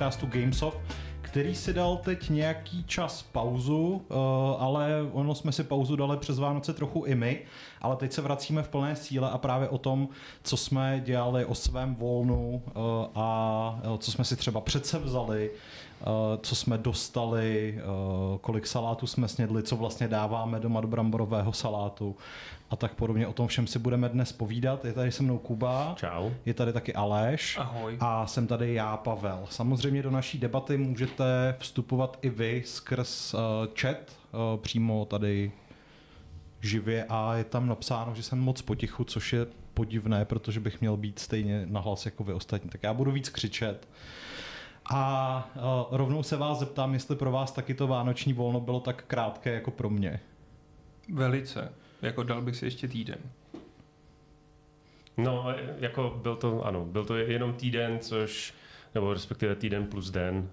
podcastu Gamesoft, který si dal teď nějaký čas pauzu, eh, ale ono jsme si pauzu dali přes Vánoce trochu i my, ale teď se vracíme v plné síle a právě o tom, co jsme dělali o svém volnu eh, a eh, co jsme si třeba přece vzali, co jsme dostali, kolik salátů jsme snědli, co vlastně dáváme doma do bramborového salátu a tak podobně. O tom všem si budeme dnes povídat. Je tady se mnou Kuba. Čau. Je tady taky Aleš. Ahoj. A jsem tady já, Pavel. Samozřejmě do naší debaty můžete vstupovat i vy skrz uh, chat, uh, přímo tady živě a je tam napsáno, že jsem moc potichu, což je podivné, protože bych měl být stejně nahlas jako vy ostatní. Tak já budu víc křičet. A uh, rovnou se vás zeptám, jestli pro vás taky to vánoční volno bylo tak krátké jako pro mě. Velice. Jako dal bych si ještě týden. No, jako byl to, ano, byl to jenom týden, což, nebo respektive týden plus den,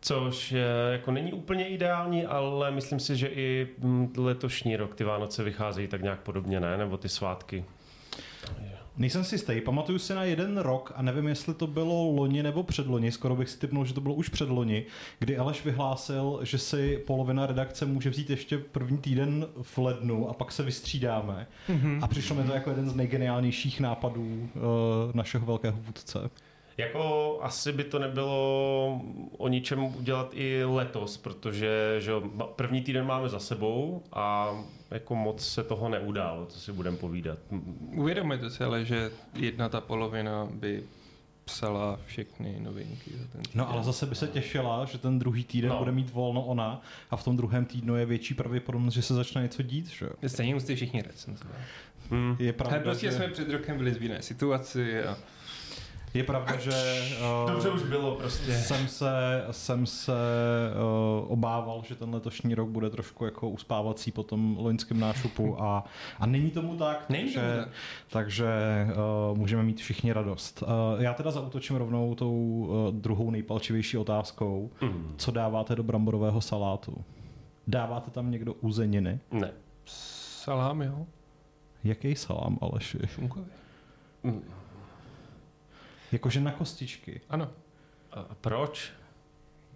což jako není úplně ideální, ale myslím si, že i letošní rok ty Vánoce vycházejí tak nějak podobně, ne? Nebo ty svátky. Nejsem si jistý, pamatuju si na jeden rok a nevím, jestli to bylo loni nebo předloni, skoro bych si typnul, že to bylo už předloni, kdy Aleš vyhlásil, že si polovina redakce může vzít ještě první týden v lednu a pak se vystřídáme. Mm-hmm. A přišlo mi to jako jeden z nejgeniálnějších nápadů uh, našeho velkého vůdce. Jako asi by to nebylo o ničem udělat i letos, protože že první týden máme za sebou a jako moc se toho neudálo, co si budeme povídat. Uvědomujete si ale, že jedna ta polovina by psala všechny novinky. Za ten no ale zase by se těšila, že ten druhý týden no. bude mít volno ona a v tom druhém týdnu je větší pravděpodobnost, že se začne něco dít. Že? Stejně musíte všichni recenzovat. Hmm. Je pravda, prostě že... jsme před rokem byli v jiné situaci a je pravda, že uh, Dobře už bylo prostě. Jsem se, jsem se uh, obával, že ten letošní rok bude trošku jako uspávací po tom loňském nášupu a, a není tomu tak, není takže, tomu tak. takže uh, můžeme mít všichni radost. Uh, já teda zautočím rovnou tou uh, druhou nejpalčivější otázkou. Mm. Co dáváte do bramborového salátu? Dáváte tam někdo uzeniny? Ne. Salám, jo. Jaký salám, Aleši? Šunkový. Mm. Jakože na kostičky. Ano. A proč?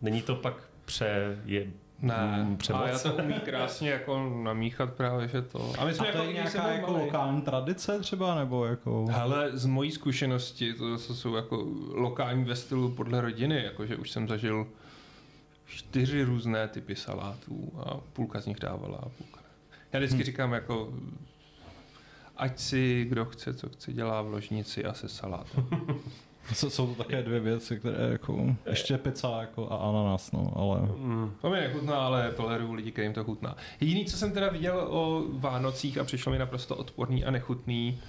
Není to pak pře... Je, ne, mm, a já to umí krásně jako namíchat právě, že to. A, my jsme a to jako, je nějaká jako lokální tradice třeba, nebo jako... Ale z mojí zkušenosti, to zase jsou jako lokální ve stylu podle rodiny, jakože už jsem zažil čtyři různé typy salátů a půlka z nich dávala a půlka Já vždycky hmm. říkám jako ať si kdo chce, co chce, dělá v ložnici a se salátem. Jsou to také dvě věci, které jako, ještě pizza jako a ananas, no, ale... Mm, to mi nechutná, ale toleruju lidi, kterým to chutná. Jediný, co jsem teda viděl o Vánocích a přišlo mi naprosto odporný a nechutný,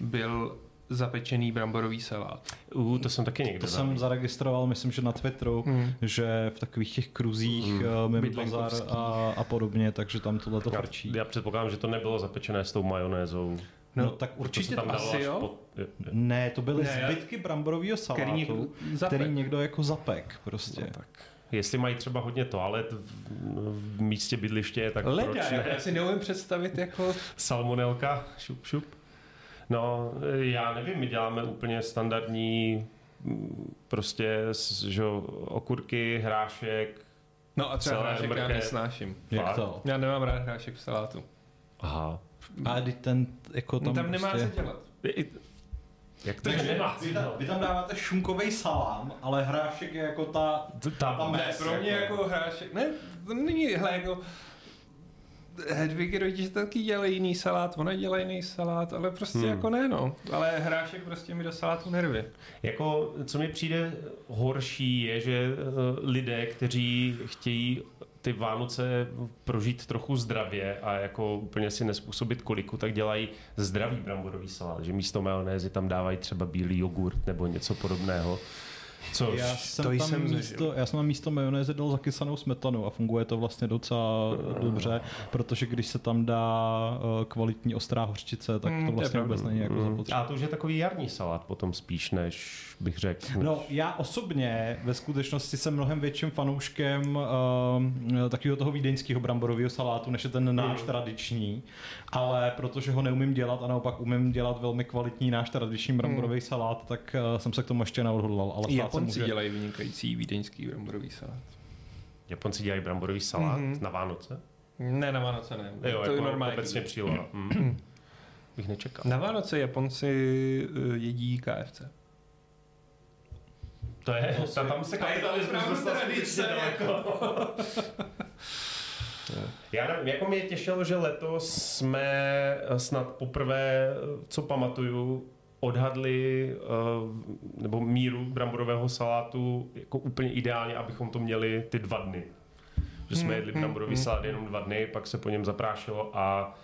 byl zapečený bramborový salát. Uh, to jsem taky někde To jsem zaregistroval, myslím, že na Twitteru, hmm. že v takových těch kruzích hmm. uh, mimo bazar a, a podobně, takže tam tohle to frčí. Já, já předpokládám, že to nebylo zapečené s tou majonézou. No, no tak určitě to asi jo. Po... Ne, to byly ne, zbytky bramborového salátu, který někdo, který někdo jako zapek prostě. No, tak. Jestli mají třeba hodně toalet v, v místě bydliště, tak Leda, proč ne? já si neumím představit jako... Salmonelka, šup, šup. No, já nevím, my děláme úplně standardní prostě že, okurky, hrášek, No a třeba hrášek mrkev. já nesnáším. Jak to? Já nemám rád hrášek v salátu. Aha. A když ten, jako tam, tam nemá prostě... co dělat. Jak to Takže nemá vy, tam, vy tam dáváte šunkový salám, ale hrášek je jako ta, ta, ta ne, pro mě jako... jako hrášek, ne, to není, hele, jako, Hedvigy rodiče taky dělají jiný salát, ona dělá jiný salát, ale prostě hmm. jako ne, no. Ale hrášek prostě mi do salátu nervy. Jako, co mi přijde horší, je, že uh, lidé, kteří chtějí ty Vánoce prožít trochu zdravě a jako úplně si nespůsobit koliku, tak dělají zdravý bramborový salát, že místo majonézy tam dávají třeba bílý jogurt nebo něco podobného. Což já jsem to tam jsem místo, já jsem na místo majonézy dal zakysanou smetanu a funguje to vlastně docela dobře, protože když se tam dá uh, kvalitní ostrá hořčice, tak mm, to vlastně vůbec není jako mm. zapotřebí. A to už je takový jarní salát potom spíš, než bych řekl. Než... No já osobně ve skutečnosti jsem mnohem větším fanouškem uh, takového toho vídeňského bramborového salátu, než je ten náš mm. tradiční, ale protože ho neumím dělat a naopak umím dělat velmi kvalitní náš tradiční bramborový mm. salát, tak uh, jsem se k tomu ještě neodhodlal. Ale Japonci může... dělají vynikající vídeňský bramborový salát. Japonci dělají bramborový salát Mhm. na Vánoce? Ne, na Vánoce ne. Jo, to je jako normální. obecně příloha. Mm. Bych nečekal. Na Vánoce Japonci eh, jedí KFC. To je, tam, tam se kapitalismus dostal tradice, skutečně daleko. Já nevím, jako mě těšilo, že letos jsme snad poprvé, co pamatuju, odhadli eh, nebo míru bramborového salátu jako úplně ideálně, abychom to měli ty dva dny. Že jsme Hmm, jedli hmm, bramborový hmm. salát jenom dva dny, pak se po něm zaprášilo a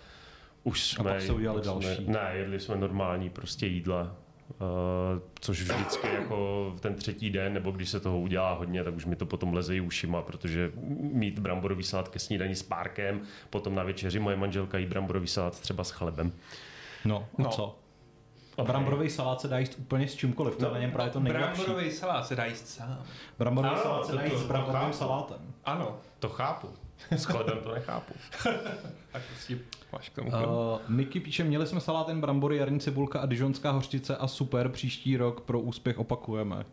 už jsme... pak se udělali pak jsme- další. Ne, jedli jsme normální prostě jídla. Uh, což vždycky jako v ten třetí den, nebo když se toho udělá hodně, tak už mi to potom leze i ušima, protože mít bramborový salát ke snídani s párkem, potom na večeři moje manželka jí bramborový salát třeba s chlebem. No, no. No. co? A bramborový salát se dá jíst úplně s čímkoliv, to je No, na něm právě to nejlepší. Bramborový salát se dá jíst sám. Bramborový Ano, salát se dá jíst s bramborovým salátem. Ano. To chápu. S chlebem to nechápu. Tak prostě máš k tomu. Uh, Miky píše, měli jsme salát jen brambory, jarní cibulka a dižonská hořčice a super, příští rok pro úspěch opakujeme.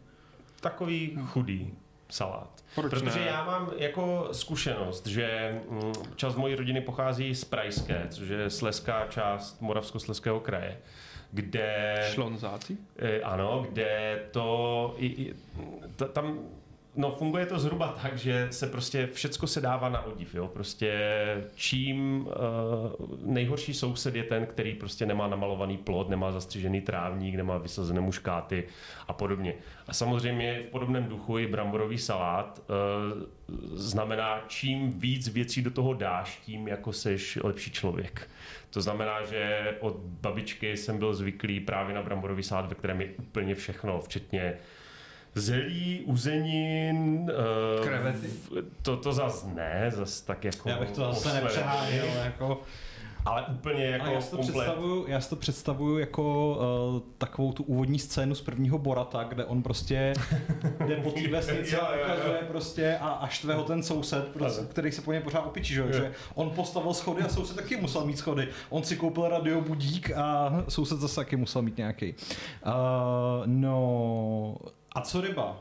Takový chudý salát. Proč Protože ne? já mám jako zkušenost, že mm, část mojí rodiny pochází z Prajské, což je sleská část Moravskosleského kraje, kde... Šlonzáci? Eh, Ano, kde to, i, i, ta, tam, no funguje to zhruba tak, že se prostě všecko se dává na odiv, jo, prostě čím uh, nejhorší soused je ten, který prostě nemá namalovaný plot, nemá zastřižený trávník, nemá vysazené muškáty a podobně. A samozřejmě v podobném duchu i bramborový salát uh, znamená, čím víc věcí do toho dáš, tím jako seš lepší člověk. To znamená, že od babičky jsem byl zvyklý právě na bramborový salát, ve kterém je úplně všechno, včetně zelí, uzenin, uh, Krevety? To, to zas ne, zas tak jako... Já bych to zase nepřeháněl, jako... Ale úplně jako Ale já si to komplet. představuju, já si to představuju jako uh, takovou tu úvodní scénu z prvního Borata, kde on prostě jde po té vesnici a ukazuje prostě a, a štve ho ten soused, prostě, který se po něm pořád opičí, že? že on postavil schody a soused taky musel mít schody. On si koupil radio budík a soused zase taky musel mít nějaký. Uh, no, a co ryba?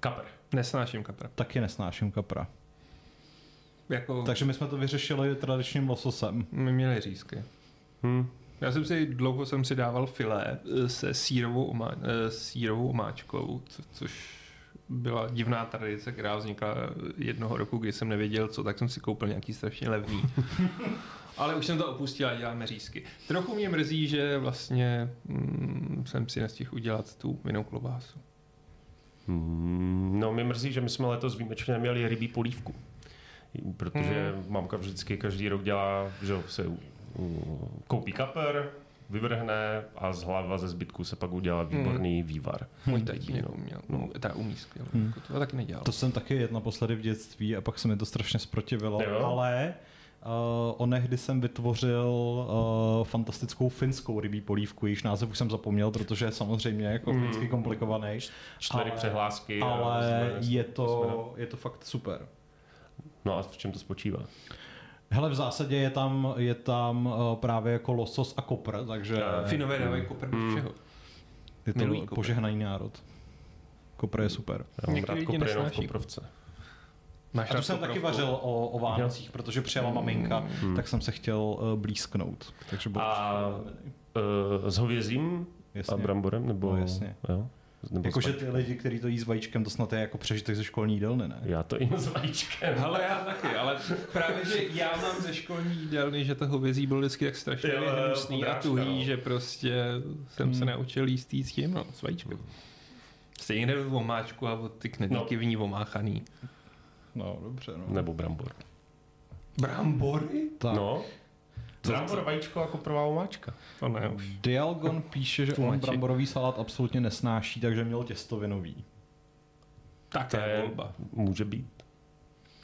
Kapr. Nesnáším kapra. Taky nesnáším kapra. Jako, Takže my jsme to vyřešili tradičním lososem. my měli řízky. Hm. Já jsem si, dlouho jsem si dával filé eh, se sírovou, omá, eh, sírovou omáčkou, co, což byla divná tradice, která vznikla jednoho roku, kdy jsem nevěděl co, tak jsem si koupil nějaký strašně levný. Ale už jsem to opustil a děláme řízky. Trochu mě mrzí, že vlastně mm, jsem si nestihl udělat tu vinou klobásu. Hmm, No, mě mrzí, že my jsme letos výjimečně neměli rybí polívku. Protože Hmm. mamka vždycky každý rok dělá, že jo, se uh, koupí kapr, vyvrhne a z hlava ze zbytku se pak udělá výborný vývar. Můj Hmm. tatínek uměl, no, teda umí skvěle, Hmm. to taky nedělal. To jsem taky jedl naposledy v dětství a pak se mi to strašně zprotivilo, Jo? ale uh, onehdy jsem vytvořil uh, fantastickou finskou rybí polívku, jejíž název už jsem zapomněl, protože je samozřejmě jako Mm. finsky komplikovaný, Čtyři Ale- přehlásky. a ale jsme- je jsme- to, je to fakt super. No a v čem to spočívá? Hele, v zásadě je tam, je tam uh, právě jako losos a kopr, takže Eh, Finové dávají kopr do Hmm. všeho. je to milují kopr. požehnaný národ. Kopr je super. Já mám rád kopr jenom v. Koprovce. Máš A tu jsem taky vařil o, o Vánocích, protože přijela maminka, Hmm. tak jsem se chtěl uh, blízknout. Takže A- Uh, s hovězím a Jasně. bramborem? Nebo, No, jasně. Jo? Jakože ty lidi, kteří to jí s vajíčkem, to snad je jako přežitek ze školní jídelny, ne? Já to jim s vajíčkem. Hele, já taky, ale právě, že já mám ze školní jídelny, že to hovězí bylo vždycky tak strašně hnusný a tuhý, no. že prostě jsem se Hmm. naučil jíst jí s tím, no, s vajíčkem. Stejně jde o omáčku a ty knedlíky No. v ní omáchaný. No, dobře, no. Nebo brambor. Brambory? Tak. No. Brambor, vajíčko jako prvá omáčka. To ne už. Dialgon píše, že on bramborový salát absolutně nesnáší, takže měl těstovinový. Tak To je je, volba. může být.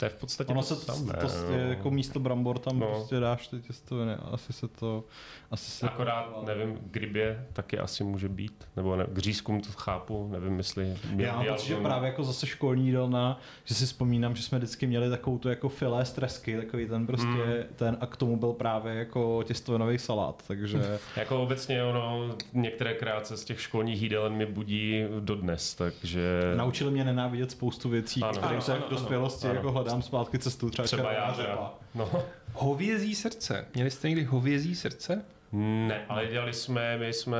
To je v podstatě Ono to se to, samé, to, no. je jako místo brambor tam No. prostě dáš ty těstoviny. Asi se to... Asi se Akorát nevím, k rybě taky asi může být, nebo ne, k řízkům to chápu, nevím, jestli... mě- Já mám pocit, že právě jako zase školní jídelna, že si vzpomínám, že jsme vždycky měli takovou tu jako filé stresky, takový ten prostě, Mm. ten a k tomu byl právě jako těstovinový salát, takže Jako obecně ono, některé krátce z těch školních jídelen mi budí dodnes, takže... naučili mě nenávidět spoustu věcí, Ano. Ano, se ano, v dospělosti ano. jako hledám zpátky cestu, třeba, Třeba já, řepa. No. Hovězí srdce. Měli jste někdy hovězí srdce? Ne, ale dělali jsme, my jsme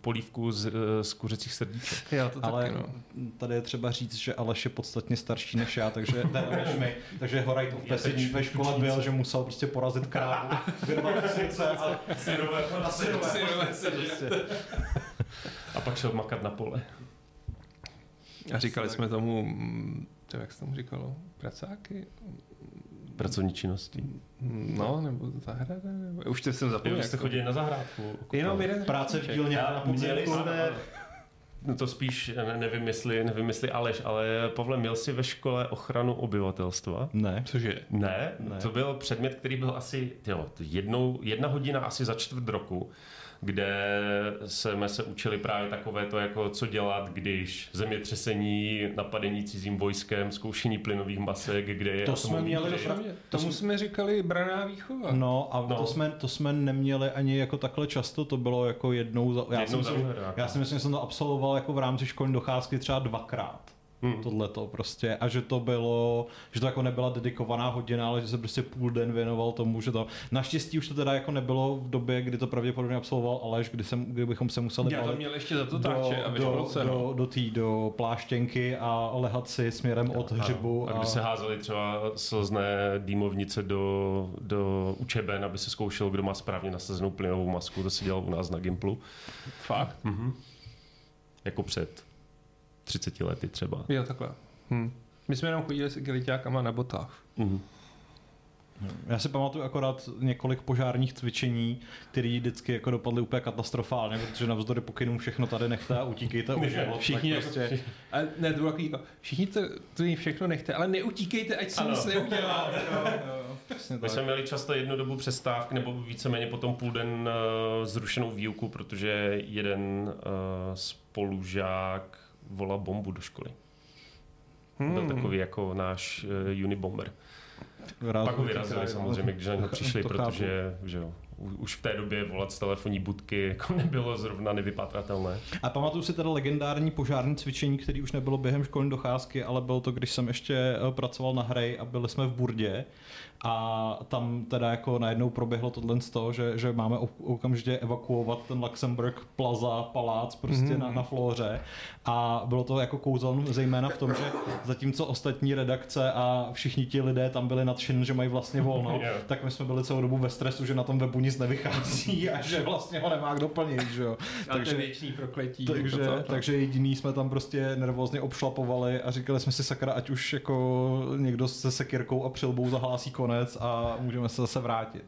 polívku z, z kuřecích srdíček. Já to Ale taky, no. tady je třeba říct, že Aleš je podstatně starší než já, takže ne, než my, takže Horaj to v Je teď Pesení ve škole byl, že musel prostě porazit krávu, vyrvat srdce a Syrové, na syrové. Syrové prostě. A pak šel makat na pole. A říkali jsme tomu, mm, to jak se tomu říkalo, pracáky? Pracovní činnosti. No, nebo zahrada, nebo... Už to jsem zapomněl. vy jste chodili na zahrádku. Jenom jeden Práce v dílně na Měli jsme, no to spíš, ne, nevím, jestli, nevím, jestli Aleš, ale Pavle, měl jsi ve škole ochranu obyvatelstva? Ne. Cože? Ne, Ne. to byl předmět, který byl asi jo, jednou, jedna hodina asi za čtvrt roku, kde jsme se učili právě takové to, jako co dělat, když zemětřesení, napadení cizím vojskem, zkoušení plynových masek, kde je To jsme měli do- Tomu jsme říkali braná výchova. No a No. To, jsme, to jsme neměli ani jako takhle často, to bylo jako jednou za... Já, Jednou si za já si myslím, že jsem to absolvoval jako v rámci školní docházky třeba dvakrát. Hmm. Tohleto prostě. A že to bylo, že to jako nebyla dedikovaná hodina, ale že se prostě půl den věnoval tomu, že to... Naštěstí už to teda jako nebylo v době, kdy to pravděpodobně absolvoval Aleš, kdy, jsem, kdy bychom se museli Já to měl ještě za to do, táče a ve do, no. do, do, tý, do pláštěnky a lehat si směrem od hřibu. A když se házeli třeba slzné dýmovnice do, do učeben, aby se zkoušel, kdo má správně nasazenou plynovou masku, to se dělalo u nás na Gimplu. Fakt? Mhm. Jako před 30 lety třeba. Jo, takhle. Hm. My jsme jenom chodili s igeliťákama na botách. Mhm. Já si pamatuju akorát několik požárních cvičení, které vždycky jako dopadly úplně katastrofálně, protože navzdory pokynům všechno tady nechte a utíkejte život. Všichni tak prostě, a ne, to takový jako, všichni to, to všechno nechte, ale neutíkejte, ať se nic neudělá. přesně My jsme měli často jednu dobu přestávky, nebo víceméně potom půl den uh, zrušenou výuku, protože jeden uh, spolužák volal bombu do školy. Hmm. Byl takový jako náš uh, Unibomber. Rád Pak ho vyrazili samozřejmě, když na něho to přišli, protože že jo, už v té době volat z telefonní budky jako nebylo zrovna nevypatratelné. A pamatuju si teda legendární požární cvičení, který už nebylo během školní docházky, ale bylo to, když jsem ještě eh, pracoval na hry a byli jsme v Burdě a tam teda jako najednou proběhlo tohle z toho, že, že máme ok- okamžitě evakuovat ten Luxemburg Plaza palác prostě Mhm. na, na Floře a bylo to jako kouzelné zejména v tom, že zatímco ostatní redakce a všichni ti lidé tam byli nadšení, že mají vlastně volno, Jo. tak my jsme byli celou dobu ve stresu, že na tom webu nic nevychází a že vlastně ho nemá kdo plnit, že jo. Takže to věčný prokletí. Takže, jako to, to. takže jediný jsme tam prostě nervózně obšlapovali a říkali jsme si sakra, ať už jako někdo se sekirkou a přilbou zahlásí konec a můžeme se zase vrátit.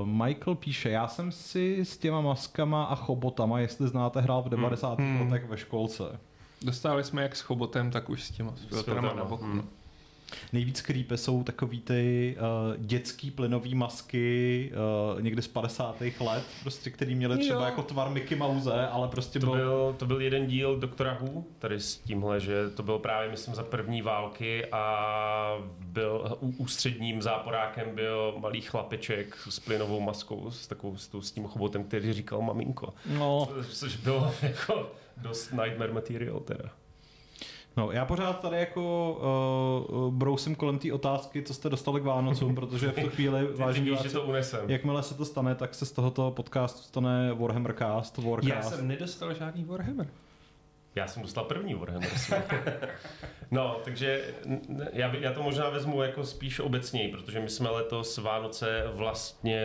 Uh, Michael píše, já jsem si s těma maskama a chobotama, jestli znáte, hrál v 90. Hmm. letech ve školce. Dostávali jsme jak s chobotem, tak už s těma s filtrama na boku. hm. Nejvíc creepy jsou takový ty uh, dětský plynový masky uh, někdy z 50. let, prostě, který měli třeba Jo. jako tvar Mickey Mouse, ale prostě To byl... byl, to byl jeden díl Doktora Who, tady s tímhle, že to bylo právě, myslím, za první války a byl, ústředním záporákem byl malý chlapeček s plynovou maskou, s, takovou, s, s tím chobotem, který říkal maminko. No, Což bylo jako dost nightmare material teda. No, já pořád tady jako uh, brousím kolem té otázky, co jste dostali k Vánocům, protože v tu chvíli, vážení víš, že diváci, to unesem. jakmile se to stane, tak se z tohoto podcastu stane Warhammercast, Warcast. Já jsem nedostal žádný Warhammer. Já jsem dostal první Warhammer. no, takže já, by- já to možná vezmu jako spíš obecněji, protože my jsme letos Vánoce vlastně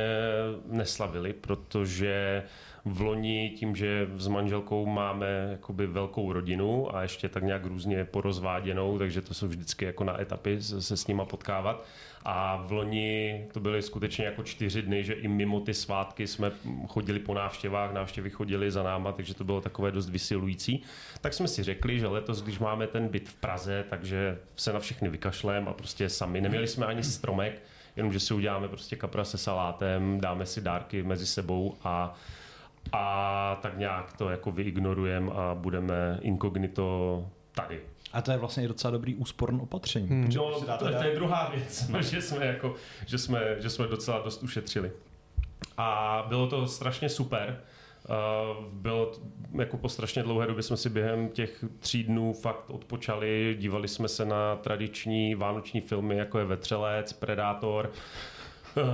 neslavili, protože v loni tím, že s manželkou máme jakoby velkou rodinu a ještě tak nějak různě porozváděnou, takže to jsou vždycky jako na etapy se s nima potkávat. A v loni to byly skutečně jako čtyři dny, že i mimo ty svátky jsme chodili po návštěvách, návštěvy chodili za náma, takže to bylo takové dost vysilující. Tak jsme si řekli, že letos, když máme ten byt v Praze, takže se na všechny vykašlem a prostě sami. Neměli jsme ani stromek, jenom že si uděláme prostě kapra se salátem, dáme si dárky mezi sebou a a tak nějak to jako vyignorujeme a budeme inkognito tady. A to je vlastně i docela dobrý úsporný opatření. Hmm. No, to, to, je druhá věc, no. že, jsme jako, že, jsme, že jsme docela dost ušetřili. A bylo to strašně super. Uh, bylo jako po strašně dlouhé době jsme si během těch tří dnů fakt odpočali, dívali jsme se na tradiční vánoční filmy, jako je Vetřelec, Predátor, Eh,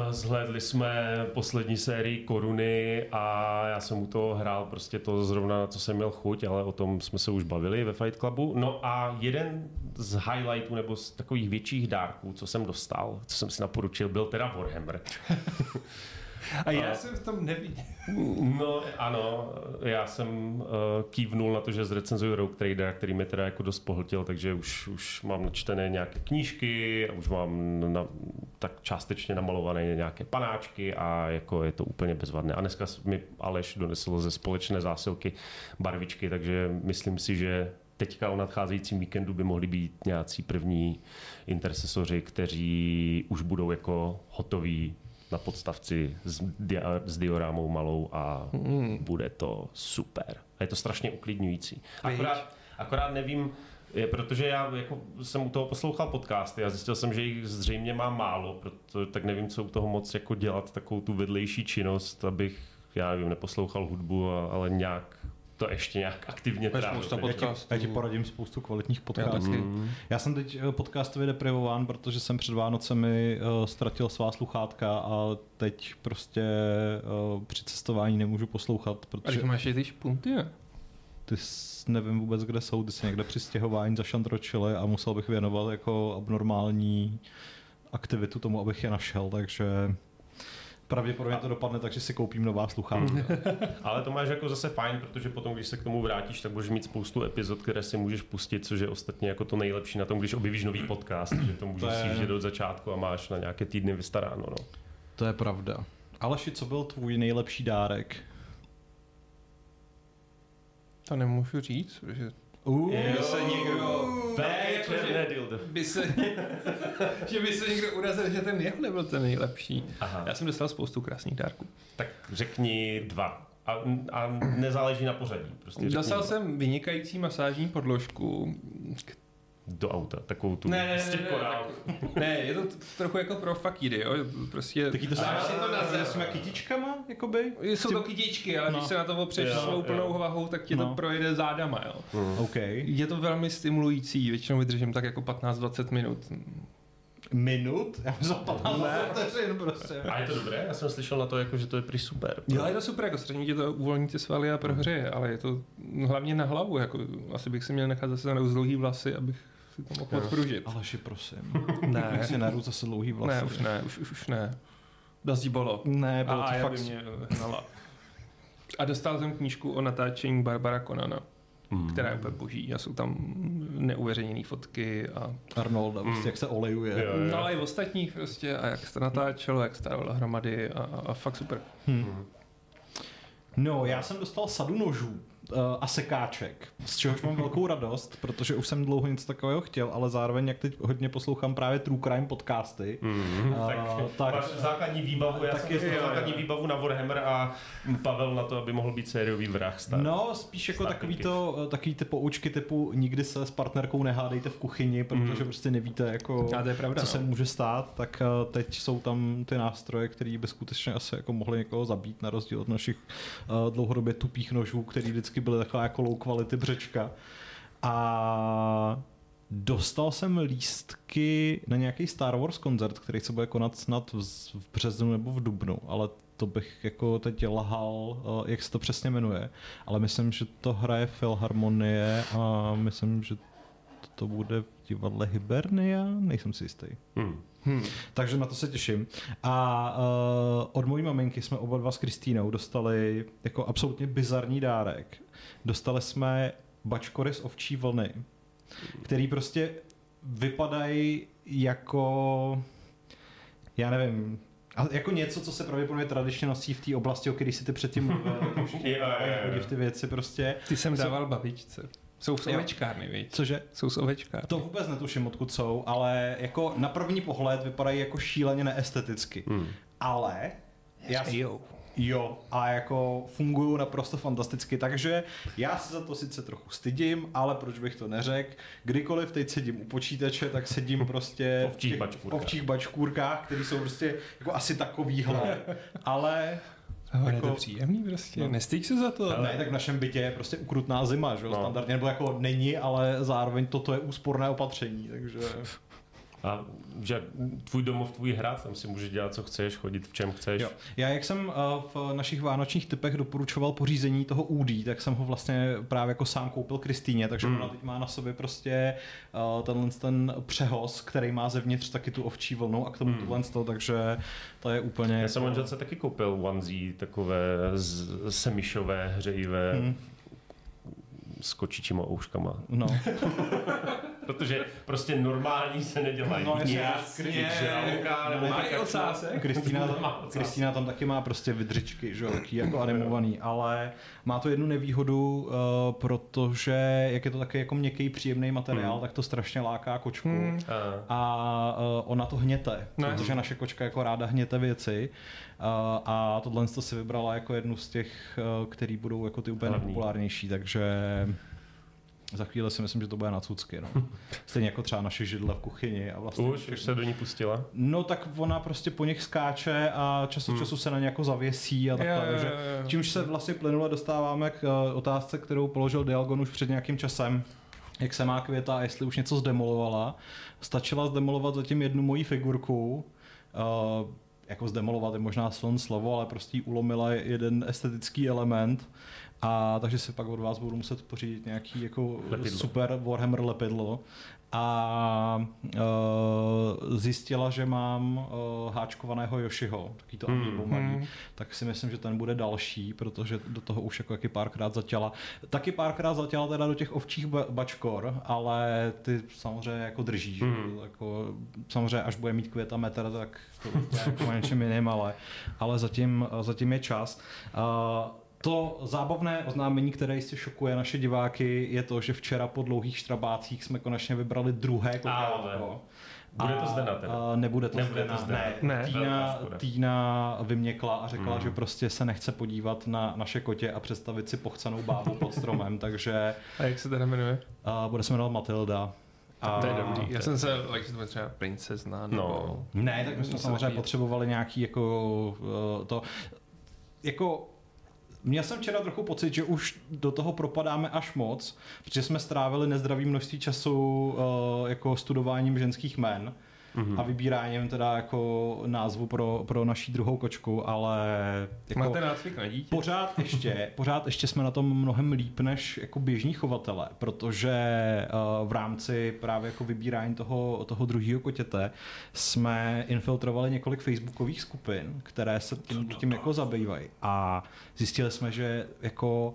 zhlédli jsme poslední sérii Koruny a já jsem u toho hrál prostě to zrovna, na co jsem měl chuť, ale o tom jsme se už bavili ve Fight Clubu. No a jeden z highlightů nebo z takových větších dárků, co jsem dostal, co jsem si naporučil, byl teda Warhammer. A já a, jsem v tom neviděl. No ano, já jsem uh, kývnul na to, že zrecenzuju Rogue Trader, který mi teda jako dost pohltil, takže už, už mám načtené nějaké knížky a už mám na, tak částečně namalované nějaké panáčky a jako je to úplně bezvadné. A dneska mi Aleš donesl ze společné zásilky barvičky, takže myslím si, že teďka o nadcházejícím víkendu by mohli být nějací první intercesoři, kteří už budou jako hotoví na podstavci s, dia- s diorámou malou a mm. bude to super. A je to strašně uklidňující. Akorát, akorát nevím, je, protože já jako jsem u toho poslouchal podcasty a zjistil jsem, že jich zřejmě mám málo, proto, tak nevím, co u toho moc jako dělat, takovou tu vedlejší činnost, abych, já nevím, neposlouchal hudbu, ale nějak to ještě nějak aktivně trávil. Já ti, já ti poradím spoustu kvalitních podcastů. Já, mm. já jsem teď eh, podcastově deprivován, protože jsem před Vánocemi uh, ztratil svá sluchátka a teď prostě uh, při cestování nemůžu poslouchat. Protože... A máš ty špunty, ne? Ty nevím vůbec, kde jsou, ty se někde při stěhování zašantročily a musel bych věnovat jako abnormální aktivitu tomu, abych je našel, takže pravděpodobně to dopadne tak, že si koupím nová sluchátka. Ale to máš jako zase fajn, protože potom, když se k tomu vrátíš, tak budeš mít spoustu epizod, které si můžeš pustit, což je ostatně jako to nejlepší na tom, když objevíš nový podcast, že to můžeš to je... si od začátku a máš na nějaké týdny vystaráno. No. To je pravda. Aleši, co byl tvůj nejlepší dárek? To nemůžu říct, protože Uh, se někdo... Jako, by se, že by se někdo urazil, že ten jeho nebyl ten nejlepší. Aha. Já jsem dostal spoustu krásných dárků. Tak řekni dva. A, a nezáleží na pořadí. Prostě Dostal dva. jsem vynikající masážní podložku, do auta, takovou tu ne, ne, ne, ne, ne, je to trochu jako pro fakíry, jo, prostě... Taky to dáš si to na zem. S těma kytičkama, jakoby? Jsou to kytičky, ale no. když se na to opřeš svou plnou vahou, tak ti no. to projede zádama, jo. Mm. Okay. Je to velmi stimulující, většinou vydržím tak jako 15-20 minut. Minut? Já jsem 15 vteřin prostě. A je to dobré? Já jsem slyšel na to, jako, že to je prý super. Jo, je to super, jako strašně ti to uvolní ty svaly a prohřeje, ale je to hlavně na hlavu, jako asi bych si měl nechat zase na dlouhý vlasy, abych si to mohl odpružit. Aleši, prosím. ne. si naru zase dlouhý vlasy. Ne, už ne, už, už, už ne. Dost bolo. Ne, bylo a, to a fakt... mě hnala. A dostal jsem knížku o natáčení Barbara Konana, mm. která je úplně boží. A jsou tam neuvěřeněné fotky. A... Arnolda, mm. prostě jak se olejuje. Jo, jo. No ale i ostatních prostě. A jak se to natáčelo, jak se hromady. A, a fakt super. Hmm. No, já jsem dostal sadu nožů uh, a sekáček, z čehož mám velkou radost, protože už jsem dlouho něco takového chtěl, ale zároveň, jak teď hodně poslouchám právě True Crime podcasty, mm-hmm. uh, tak, tak máš základní výbavu, já tak jsem je, základní výbavu na Warhammer a Pavel na to, aby mohl být sériový vrah. Stát. No, spíš jako takový, to, eh, takový ty poučky typu nikdy se s partnerkou nehádejte v kuchyni, protože mm. prostě nevíte, jako, to je pravda, co no. se může stát, tak teď jsou tam ty nástroje, které by skutečně asi jako mohly někoho zabít, na rozdíl od našich uh, dlouhodobě tupých nožů, který vždycky byly taková jako low quality břečka. A dostal jsem lístky na nějaký Star Wars koncert, který se bude konat snad v, březnu nebo v dubnu, ale to bych jako teď lhal, eh, jak se to přesně jmenuje. Ale myslím, že to hraje Philharmonie a myslím, že to bude v divadle Hibernia, nejsem si jistý. Hmm. Hmm. Takže na to se těším. A uh, od mojí maminky jsme oba dva s Kristýnou dostali jako absolutně bizarní dárek. Dostali jsme bačkory z ovčí vlny, který prostě vypadají jako já nevím, a jako něco, co se pravděpodobně tradičně nosí v té oblasti, o které si ty předtím mluvil, jako ty věci prostě. Ty jsem dával babičce. Jsou z ovečkárny, viď? Cože? Jsou z ovečkárny. To vůbec netuším, odkud jsou, ale jako na první pohled vypadají jako šíleně neesteticky. Hmm. Ale já si, Jo. jo, a jako fungují naprosto fantasticky, takže já se za to sice trochu stydím, ale proč bych to neřekl, kdykoliv teď sedím u počítače, tak sedím prostě V těch- bačkůrkách. bačkůrkách, které jsou prostě jako asi takovýhle, ale Ale je Jako- to příjemný prostě. No. Nestyď se za to. Ne, tak v našem bytě je prostě ukrutná zima, že jo, No. standardně, nebo jako není, ale zároveň toto je úsporné opatření, takže... A že tvůj domov, tvůj hrad, tam si můžeš dělat, co chceš, chodit v čem chceš. Jo. Já, jak jsem uh, v našich vánočních typech doporučoval pořízení toho UD, tak jsem ho vlastně právě jako sám koupil Kristýně, takže Mm. ona teď má na sobě prostě uh, tenhle ten přehoz, který má zevnitř taky tu ovčí vlnu a k tomu Mm. tohle to, takže to je úplně... Já jsem jako- manželce taky koupil onesie, takové z, semišové, hřejivé, Hm, s kočičíma ouškama. no. Protože prostě normální se nedělají. No, jasně, Jasně, žraloka, nebo No, kačma. ocásek? Kristýna, Má. Kristýna tam taky má prostě vydřičky, že jo, taky jako animovaný, ale má to jednu nevýhodu, uh, protože jak je to taky jako měkký, příjemný materiál, Hmm. tak to strašně láká kočku. Hmm. A, a uh, ona to hněte, No. protože naše kočka jako ráda hněte věci uh, a tohle to si vybrala jako jednu z těch, uh, který budou jako ty úplně nejpopulárnější, takže za chvíli si myslím, že to bude na cucky. No. Stejně jako třeba naše židle v kuchyni. A vlastně už, už se do ní pustila. No tak ona prostě po nich skáče a čas od Hmm. času se na ně jako zavěsí a takhle. Jo, takže. Čímž se vlastně plynule dostáváme k uh, otázce, kterou položil Dialgon už před nějakým časem. Jak se má květa a jestli už něco zdemolovala. Stačila zdemolovat zatím jednu moji figurku. Uh, jako zdemolovat je možná silné slovo, ale prostě ulomila jeden estetický element. A takže si pak od vás budu muset pořídit nějaký jako Lepidlo. super Warhammer lepidlo. A uh, zjistila, že mám uh, háčkovaného Yoshiho, taký to Hmm. malý Hmm. tak si myslím, že ten bude další, protože do toho už jako taky párkrát zatěla. Taky párkrát zatěla teda do těch ovčích ba- bačkor, ale ty samozřejmě jako drží, že? Hmm. Jako, samozřejmě až bude mít květa metr, tak to je jako něčem jiným, ale, ale zatím, zatím je čas. Uh, to zábavné oznámení, které jistě šokuje naše diváky, je to, že včera po dlouhých štrabácích jsme konečně vybrali druhé Ale. kotátko. Bude to Zdena teda? A nebude to Nebude Zdena, to Zdena. ne. Ne. Týna. Týna vyměkla a řekla, Mm. že prostě se nechce podívat na naše kotě a představit si pochcenou bábu pod stromem, takže A jak se teda jmenuje? uh, bude se jmenovat Matilda. A To je dobrý. Já jsem se, bude třeba princezna, nebo... No. Ne, tak my jsme samozřejmě potřebovali nějaký jako uh, to, jako Měl jsem včera trochu pocit, že už do toho propadáme až moc, protože jsme strávili nezdravý množství času uh, jako studováním ženských jmen Mhm. a vybíráním teda jako názvu pro, pro naší druhou kočku, ale jako Máte nácvik na dítě? pořád ještě, pořád ještě jsme na tom mnohem líp než jako běžní chovatele, protože uh, v rámci právě jako vybírání toho, toho druhého kotěte jsme infiltrovali několik facebookových skupin, které se tím, tím jako zabývají a zjistili jsme, že jako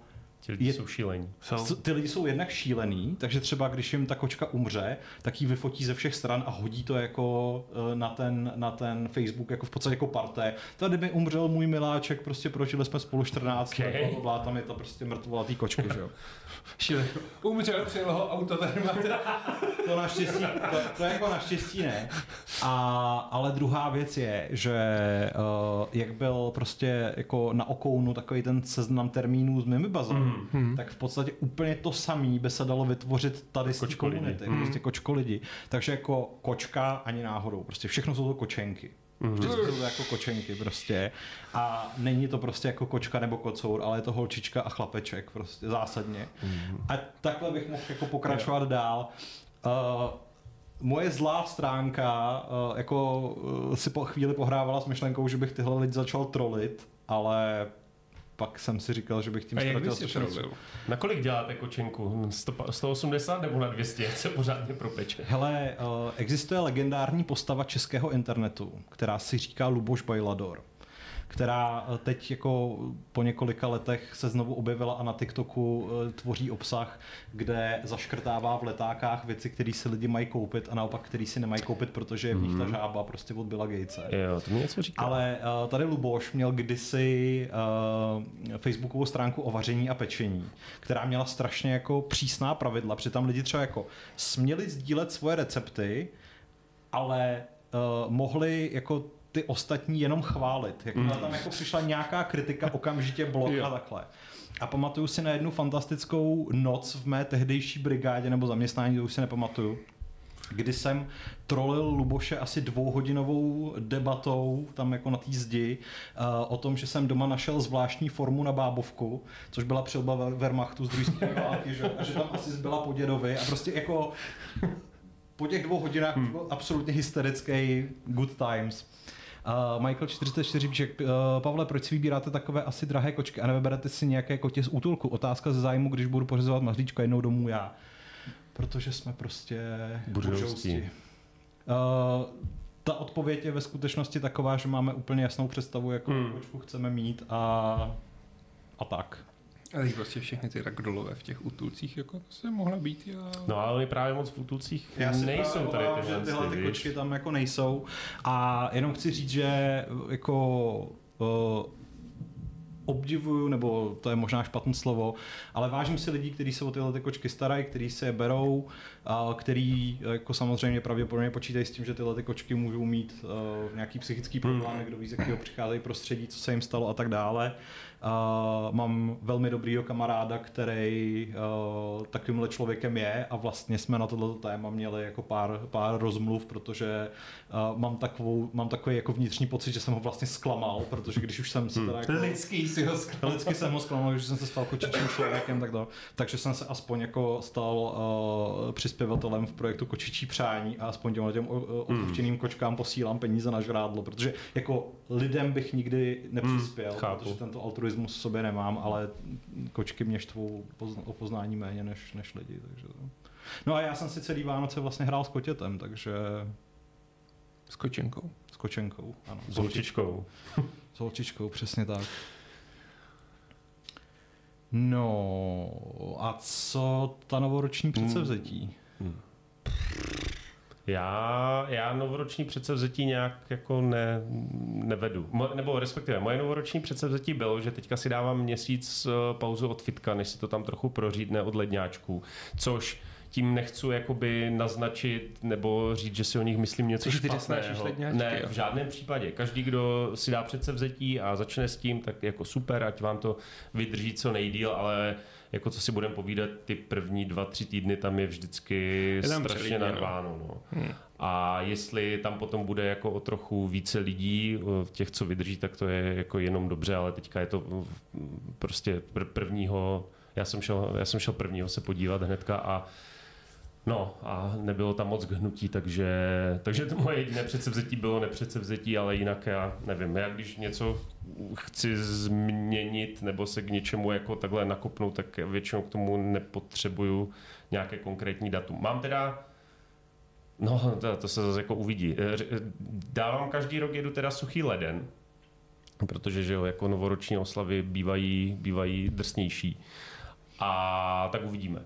Ti lidi Je- jsou šílení. s- ty lidi jsou jednak šílený, takže třeba když jim ta kočka umře, tak ji vyfotí ze všech stran a hodí to jako eh, na ten, na ten Facebook, jako v podstatě jako parté. Tady mi umřel můj miláček, prostě prožili jsme spolu 14 Okay. let, bla, tam je to prostě mrtvola té kočky, že jo. Umřel, přijel ho auto, tady máte. To naštěstí, to, to jako naštěstí ne. A, ale druhá věc je, že uh, jak byl prostě jako na okounu takový ten seznam termínů z Mimibazem, Mm. Tak v podstatě úplně to samý by se dalo vytvořit tady z komunity, Mm. prostě kočko lidi. Takže jako kočka ani náhodou, prostě všechno jsou to kočenky. Vždycky jsou to jako kočenky prostě. A není to prostě jako kočka nebo kocour, ale je to holčička a chlapeček prostě zásadně. A takhle bych mohl jako pokračovat dál. Uh, moje zlá stránka uh, jako uh, si po chvíli pohrávala s myšlenkou, že bych tyhle lidi začal trolit, ale pak jsem si říkal, že bych tím ztratil trolil? Na kolik děláte kočenku? 100 180 nebo na 200? Jak se pořádně propeče? Hele, uh, existuje legendární postava českého internetu, která si říká Luboš Bajlador která eh, teď jako po několika letech se znovu objevila a na TikToku eh, tvoří obsah, kde zaškrtává v letákách věci, které si lidi mají koupit a naopak, který si nemají koupit, protože je v nich ta žába prostě od Billa Gatese. Jo, to mi něco říká. Ale uh, tady Luboš měl kdysi uh, facebookovou stránku o vaření a pečení, která měla strašně jako přísná pravidla, protože tam lidi třeba jako směli sdílet svoje recepty, ale uh, mohli jako ty ostatní jenom chválit. Jakmile tam jako přišla nějaká kritika, okamžitě blok a takhle. A pamatuju si na jednu fantastickou noc v mé tehdejší brigádě nebo zaměstnání, to už si nepamatuju, kdy jsem trolil Luboše asi dvouhodinovou debatou tam jako na té zdi uh, o tom, že jsem doma našel zvláštní formu na bábovku, což byla přilba Wehrmachtu z druhé světové války, že? a že tam asi zbyla po dědovi a prostě jako po těch dvou hodinách hmm. byl absolutně hysterický good times. Uh, Michael 44 píše, uh, Pavle, proč si vybíráte takové asi drahé kočky a nevyberete si nějaké kotě z útulku? Otázka ze zájmu, když budu pořizovat mazlíčko jednou domů já. Protože jsme prostě buržousti. Uh, ta odpověď je ve skutečnosti taková, že máme úplně jasnou představu, jakou hmm. kočku chceme mít a, a tak. A teď prostě všechny ty ragdolové v těch útulcích, jako to se mohla být já. No ale oni právě moc v útulcích Já si nejsou právě tady tyhle, že tyhle ty kočky tam jako nejsou. A jenom chci říct, že jako uh, obdivuju, nebo to je možná špatné slovo, ale vážím si lidí, kteří se o tyhle ty kočky starají, kteří si je berou, a který jako samozřejmě pravděpodobně počítají s tím, že tyhle ty kočky můžou mít uh, nějaký psychický problémy, kdo ví, z jakého přicházejí prostředí, co se jim stalo a tak dále. Uh, mám velmi dobrýho kamaráda, který uh, takovýmhle člověkem je a vlastně jsme na tohle téma měli jako pár, pár rozmluv, protože uh, mám, takovou, mám takový jako vnitřní pocit, že jsem ho vlastně zklamal, protože když už jsem se teda jako, Lidský si ho Lidsky jsem ho zklamal, že jsem se stal kočičím člověkem, tak to, takže jsem se aspoň jako stal uh, přispěvatelem v projektu Kočičí přání a aspoň těm, těm uh, odpuštěným kočkám posílám peníze na žrádlo, protože jako lidem bych nikdy nepřispěl, Hmm, chápu. protože tento altruismus v sobě nemám, ale kočky mě štvou o poznání méně než, než lidi. Takže to. No a já jsem si celý Vánoce vlastně hrál s kotětem, takže S kočenkou. s kočenkou, ano. s holčičkou. S holčičkou, přesně tak. No, a co ta novoroční předsevzetí? Já, já novoroční předsevzetí nějak jako ne, nevedu. Mo, nebo respektive, moje novoroční předsevzetí bylo, že teďka si dávám měsíc eh, pauzu od fitka, než si to tam trochu prořídne od ledňáčků. Což tím nechci jakoby naznačit nebo říct, že si o nich myslím něco ty špatného. ledňáčky, Ne, v žádném případě. Každý, kdo si dá předsevzetí a začne s tím, tak jako super, ať vám to vydrží co nejdíl, ale jako co si budeme povídat, ty první dva, tři týdny tam je vždycky Je tam strašně přelidně, no. narváno. No. Hmm. A jestli tam potom bude jako o trochu více lidí, těch, co vydrží, tak to je jako jenom dobře, ale teďka je to prostě pr- prvního, já jsem šel, já jsem šel prvního se podívat hnedka a No a nebylo tam moc hnutí, takže, takže to moje jediné předsevzetí bylo nepředsevzetí, ale jinak já nevím, já když něco chci změnit nebo se k něčemu jako takhle nakopnout, tak většinou k tomu nepotřebuju nějaké konkrétní datum. Mám teda No, to, to se zase jako uvidí. Ř- Dávám každý rok, jedu teda suchý leden, protože že jo, jako novoroční oslavy bývají, bývají drsnější. A tak uvidíme,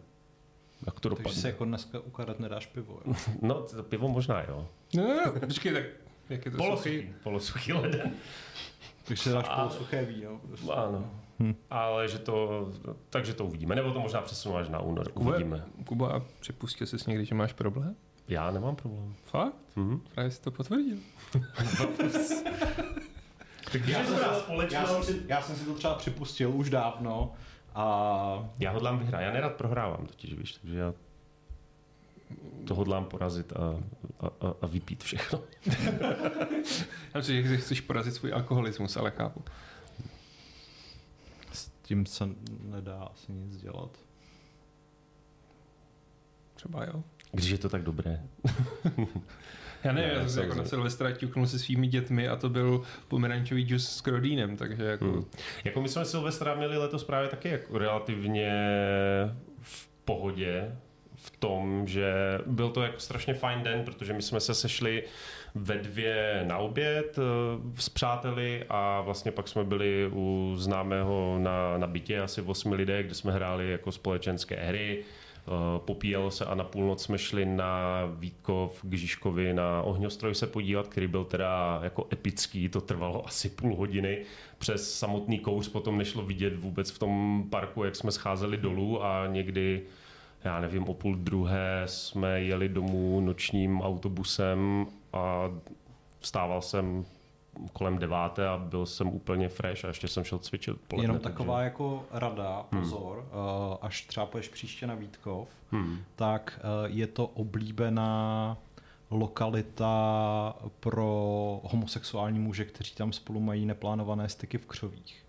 jak to Takže dopadne. si jako dneska u karet nedáš pivo. Jo? No, to pivo možná, jo. No, no, no, počkej, tak jak je to suchý? Polosuchý, polosuchý leden. Takže dáš A- polosuché víno. Prostě. Ano. Hm. Ale že to, takže to uvidíme. Nebo to možná přesunu až na únor. Uvidíme. Kuba, a připustil jsi někdy, že máš problém? Já nemám problém. Fakt? Mhm. Právě jsi to potvrdil. Tak Já jsem, si, já, jsem si, já jsem si to třeba připustil už dávno a Já hodlám vyhrát. Já nerad prohrávám totiž, víš, takže já to hodlám porazit a, a, a, a vypít všechno. Já myslím, že chceš porazit svůj alkoholismus, ale chápu. s tím se nedá asi nic dělat. Třeba jo. Když je to tak dobré. Já nevím, Ne, já jsem jako na. Silvestra ťuknul se svými dětmi a to byl pomerančový džus s krodýnem, takže jako... Hmm. Jako my jsme Silvestra měli letos právě taky jako relativně v pohodě v tom, že byl to jako strašně fajn den, protože my jsme se sešli ve dvě na oběd eh, s přáteli a vlastně pak jsme byli u známého na, na bytě asi v osmi lidé, kde jsme hráli jako společenské hry, popíjelo se a na půlnoc jsme šli na Vítkov k Žižkovi na ohňostroj se podívat, který byl teda jako epický, to trvalo asi půl hodiny. Přes samotný kouř potom nešlo vidět vůbec v tom parku, jak jsme scházeli dolů a někdy já nevím, o půl druhé jsme jeli domů nočním autobusem a vstával jsem kolem deváté a byl jsem úplně fresh a ještě jsem šel cvičit odpoledne, Jenom takže- taková jako rada, pozor, hmm. až třeba půjdeš příště na Vítkov, Hmm. tak eh, je to oblíbená lokalita pro homosexuální muže, kteří tam spolu mají neplánované styky v křovích.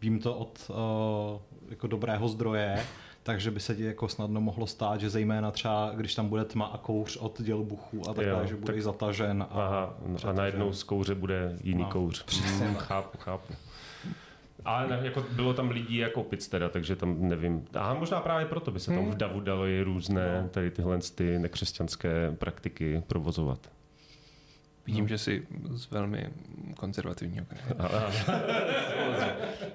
Vím to od uh, jako dobrého zdroje, takže by se ti jako snadno mohlo stát, že zejména třeba, když tam bude tma a kouř od dělbuchů a takhle, Jo, že budeš tak- zatažen. A Aha, a přetažen. najednou z kouře bude jiný No, kouř. přesně Hmm, tak. chápu, chápu. Ale ne, jako bylo tam lidí jako pic teda, takže tam nevím. A možná právě proto by se tam v davu dalo i různé tady tyhle ty nekřesťanské praktiky provozovat. Vidím, že jsi z velmi konzervativního kraje.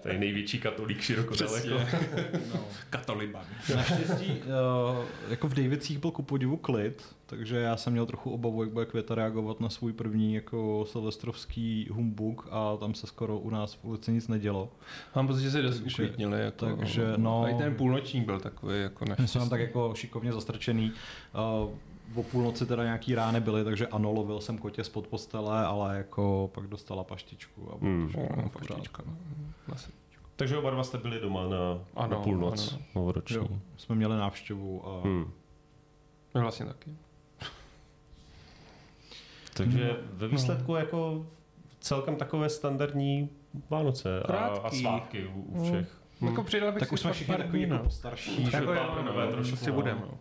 To je největší katolík široko daleko. Katoliban. Naštěstí, uh, jako v Davicích byl ku podivu klid, takže já jsem měl trochu obavu, jak bude Květa reagovat na svůj první jako silvestrovský humbug a tam se skoro u nás v ulici nic nedělo. Mám pocit, že se dost Takže- uklidnili. Jako, takže, no- A i ten půlnočník byl takový jako naštěstí. jsme tam tak jako šikovně zastrčený. Uh, o půlnoci teda nějaký rány byly, takže ano, lovil jsem kotě spod postele, ale jako pak dostala paštičku a Hmm. No, paštička, no. Zase. Takže oba dva jste byli doma na, na Ano, půlnoc ano. novoroční. Jo, jsme měli návštěvu a Hmm. My vlastně taky. Takže No. ve výsledku jako celkem takové standardní Vánoce a, a svátky u, u všech. Hmm. Jako přidal bych tak si už jsme všichni takový jako no. starší. Jako Jako jo, no, no, trošku, asi no. budeme. No.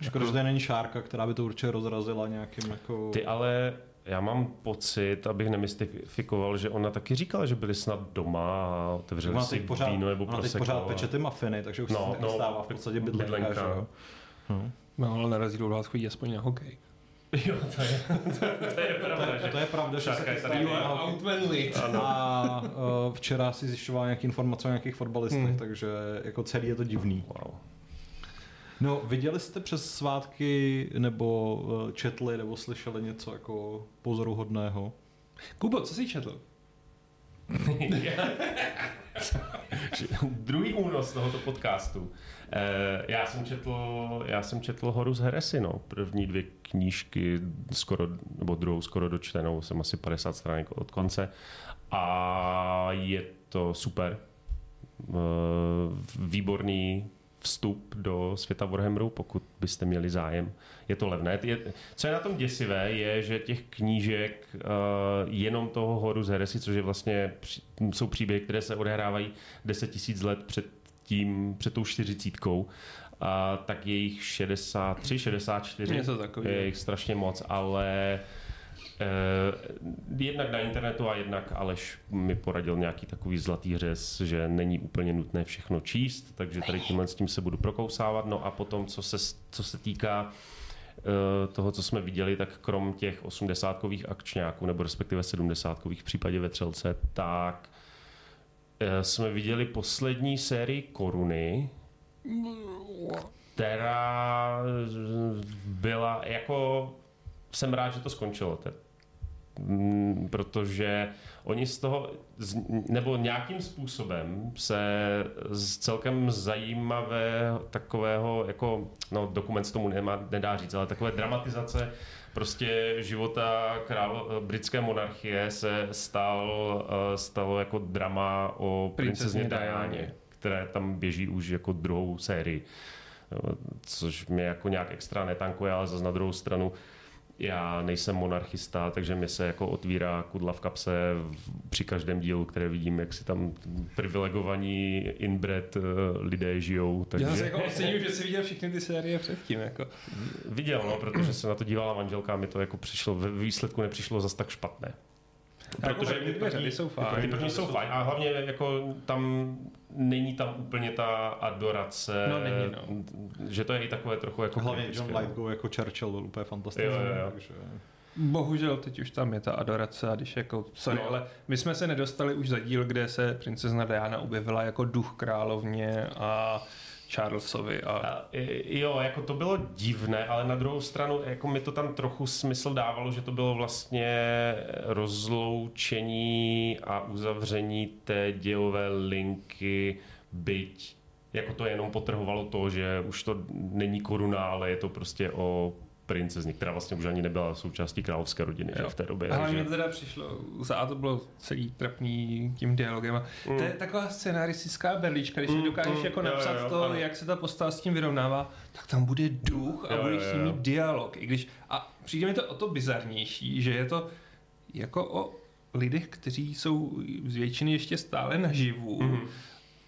Škoda, že tady není šárka, která by to určitě rozrazila nějakým jako... Ty ale já mám pocit, abych nemystifikoval, že ona taky říkala, že byli snad doma a otevřeli Ona si pořád, víno nebo ona teď pořád a- peče ty mafiny, takže už No, no, se no, nestává v podstatě bydlenka, bydlenka. že jo? No. No, ale narazí do vás chodí aspoň na hokej. Jo, to je, to, to je pravda, že To je pravda, že se je tady outmanly. A uh, včera si zjišťoval nějaké informace o nějakých fotbalistech, Hmm. takže jako celý je to divný. Wow. No, viděli jste přes svátky nebo uh, četli nebo slyšeli něco jako pozoruhodného? Kubo, co jsi četl? Druhý únos tohoto podcastu. Eh, já jsem četl, já jsem četl Horus Heresy, no. První dvě knížky, skoro, nebo druhou skoro dočtenou, jsem asi 50 stránek od konce. A je to super. Eh, výborný vstup do světa Warhammeru, pokud byste měli zájem. Je to levné. Je, co je na tom děsivé, je, že těch knížek uh, jenom toho Horus Heresy, což je vlastně, jsou příběhy, které se odehrávají 10 000 let před tím, před tou čtyřicítkou, a tak je jich 63, 64. Něco takového. Je jich strašně moc, ale Eh, jednak na internetu a jednak Aleš mi poradil nějaký takový zlatý řez, že není úplně nutné všechno číst, takže tady tímhle s tím se budu prokousávat. No a potom, co se, co se týká eh, toho, co jsme viděli, tak krom těch 80-kových akčňáků, nebo respektive 70-kových v případě Vetřelce, tak eh, jsme viděli poslední sérii Koruny, která byla jako jsem rád, že to skončilo. Te- Mm, protože oni z toho, nebo nějakým způsobem se z celkem zajímavého takového, jako, no dokument se tomu nemá, nedá říct, ale takové dramatizace prostě života králo, britské monarchie se stal, eh, stalo jako drama o princezně Dianě, Dianě. které tam běží už jako druhou sérii. Jo, Což mě jako nějak extra netankuje, ale zase na druhou stranu já nejsem monarchista, takže mi se jako otvírá kudla v kapse při každém dílu, které vidím, jak si tam privilegovaní inbred eh, lidé žijou. Takže Já se jako ocením, že jsi viděl všechny ty série předtím. Jako. viděl, no, protože se na to dívala manželka a mi to jako přišlo, ve výsledku nepřišlo zas tak špatné. Protože ty dvě řady jsou fajn. Ty první jsou fajn a hlavně jako tam není tam úplně ta adorace, No, není, no. že to je i takové trochu jako Hlavně kritické. John Lithgow jako Churchill byl úplně fantastický. Jo, jo, jo. Takže... Bohužel teď už tam je ta adorace a když jako, sorry, No. ale my jsme se nedostali už za díl, kde se princezna Diana objevila jako duch královně a Charlesovi a A, jo, jako to bylo divné, ale na druhou stranu jako mi to tam trochu smysl dávalo, že to bylo vlastně rozloučení a uzavření té dějové linky, byť jako to jenom potrhovalo to, že už to není koruna, ale je to prostě o princezně, která vlastně už ani nebyla součástí královské rodiny že, v té době. Ale mně teda přišlo, za A to bylo celý trapný tím dialogem. A To je taková scenaristická berlička, když Mm, mm, dokážeš mm, jako jo, napsat jo, jo, to, ano. jak se ta postava s tím vyrovnává, tak tam bude duch a Jo, budeš s ním mít dialog. I když, a přijde mi to o to bizarnější, že je to jako o lidech, kteří jsou z většiny ještě stále naživu Mhm.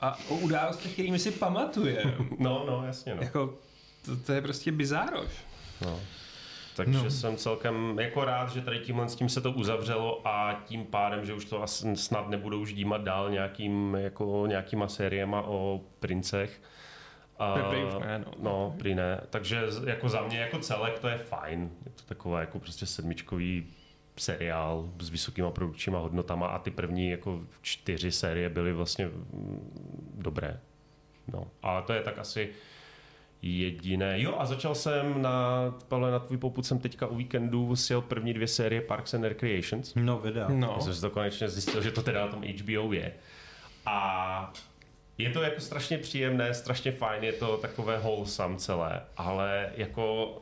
a o událostech, kterými si pamatuje. No, no, jasně, no. jako, to, to je prostě bizároš. No. Takže No. jsem celkem jako rád, že tady tímhle s tím se to uzavřelo a tím pádem, že už to asi snad nebudou už dímat dál nějakým, jako nějakýma sériema o princech. A, už ne, no. no, prý ne. Takže jako za mě jako celek to je fajn. Je to taková jako prostě sedmičkový seriál s vysokýma produkčníma hodnotama a ty první jako čtyři série byly vlastně mm, dobré. No, ale to je tak asi jediné. Jo, a začal jsem na, Pavle, na tvůj poput jsem teďka u víkendu sjel první dvě série Parks and Recreations. No, videa. No. Já jsem si to konečně zjistil, že to teda na tom HBO je. A je to jako strašně příjemné, strašně fajn, je to takové wholesome celé, ale jako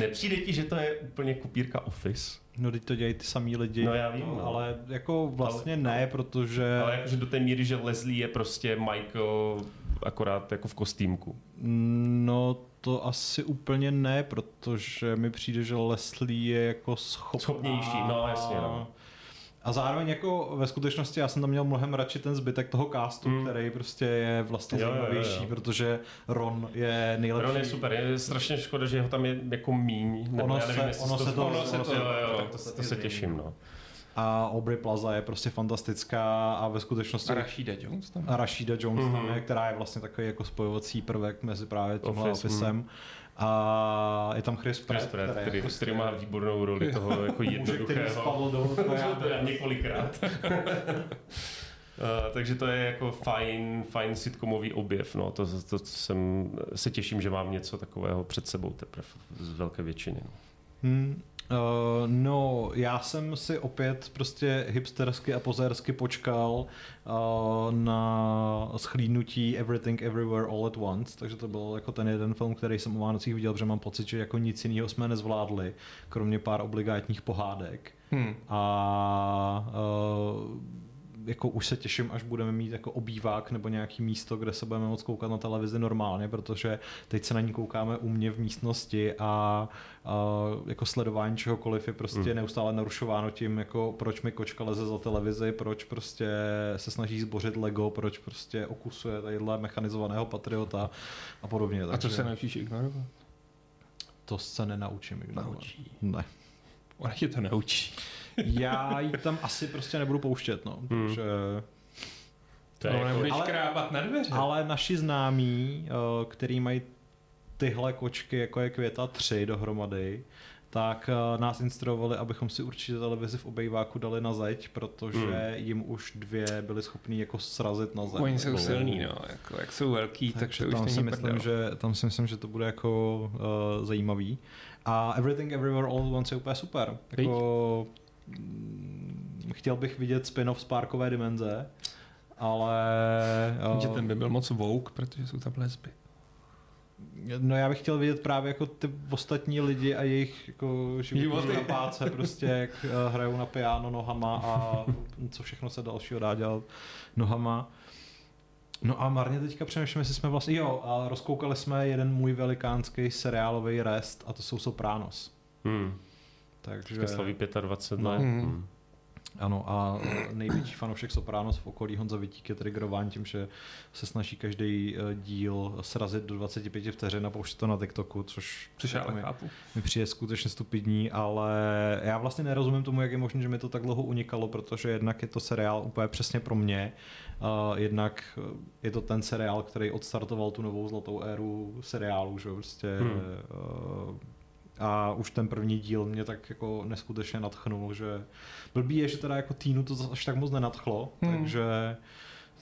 nepřijde ti, že to je úplně kupírka Office? No, teď to dělají ty samý lidi. No, já vím, no. Ale jako vlastně ne, protože... Ale jakože do té míry, že Leslie je prostě Michael akorát jako v kostýmku. No, to asi úplně ne, protože mi přijde, že Leslie je jako schopná. Schopnější, no, jasně, no. A zároveň jako ve skutečnosti já jsem tam měl mnohem radši ten zbytek toho castu, Mm. který prostě je vlastně Jo, jo, jo, jo. zajímavější, protože Ron je nejlepší. Ron je super, je strašně škoda, že ho tam je jako míň. Ono nevím, se- jestli ono to, se to- ono se to, jo, to- jo, to- to, to, to se těším, no. A Aubrey Plaza je prostě fantastická a ve skutečnosti A Rashida Jones tam. a Rashida Jones mm-hmm. tam Mhm. je, která je vlastně takový jako spojovací prvek mezi právě tímhle Office, Officem. A je tam Chris Chris Pratt, Pratt, který, který, je prostě který má výbornou roli toho jako muže, který jednoduchého. spadl do To je několikrát. Uh, takže to je jako fajn, fajn sitcomový objev. No. To, to, to jsem, se těším, že mám něco takového před sebou teprve z velké většiny. No. Hmm, uh, no, já jsem si opět prostě hipstersky a pozérsky počkal uh, na schlídnutí Everything Everywhere All at Once, takže to byl jako ten jeden film, který jsem o Vánocích viděl, protože mám pocit, že jako nic jiného jsme nezvládli, kromě pár obligátních pohádek. Hmm. A uh, jako už se těším, až budeme mít jako obývák nebo nějaký místo, kde se budeme moct koukat na televizi normálně, protože teď se na ní koukáme u mě v místnosti a uh, jako sledování čehokoliv je prostě Hmm. neustále narušováno tím, jako proč mi kočka leze za televizi, proč prostě se snaží zbořit Lego, proč prostě okusuje tadyhle mechanizovaného patriota a podobně. A to takže se naučíš ignorovat? to se nenaučím. ignorovat. Naučí. Ne. Ona tě to naučí. Já ji tam asi prostě nebudu pouštět, no. Hmm. Takže... To je No, jako, ale- krábat na dveře. Ale naši známí, eh, který mají tyhle kočky, jako je Květa 3 dohromady, tak eh, nás instruovali, abychom si určitě televizi v obejváku dali na zeď, protože Hmm. jim už dvě byly schopný jako srazit na zem. Oni jsou No. silní, no. Jako, jak jsou velký, tak takže to už tam si, myslím, prdel. že, tam si myslím, že to bude jako uh, zajímavý. A Everything Everywhere All at Once je úplně super. Jako, mm, chtěl bych vidět spin-off z Parkové dimenze, ale... eh, Že ten by byl moc vouk, protože jsou tam lesby. No já bych chtěl vidět právě jako ty ostatní lidi a jejich jako Životy. na páce, prostě jak eh, hrajou na piano nohama a co všechno se dalšího dá dělat nohama. No a marně teďka přemýšlím, jestli jsme vlastně, jo, a rozkoukali jsme jeden můj velikánský seriálový rest a to jsou Sopranos. hmm. Takže... Ke slaví 25 let. No. Hmm. Ano, a největší fanoušek Sopranos v okolí Honza Vitík je triggerován tím, že se snaží každý e, díl srazit do 25 vteřin a pouštět to na TikToku, což, Což já ale mi, chápu. mi přijde skutečně stupidní, ale já vlastně nerozumím tomu, jak je možné, že mi to tak dlouho unikalo, protože jednak je to seriál úplně přesně pro mě, jednak e, je to ten seriál, který odstartoval tu novou zlatou éru seriálu, že jo, prostě Hmm. uh, a už ten první díl mě tak jako neskutečně nadchnul, že blbý je, že teda jako Týnu to až tak moc nenadchlo, Hmm. takže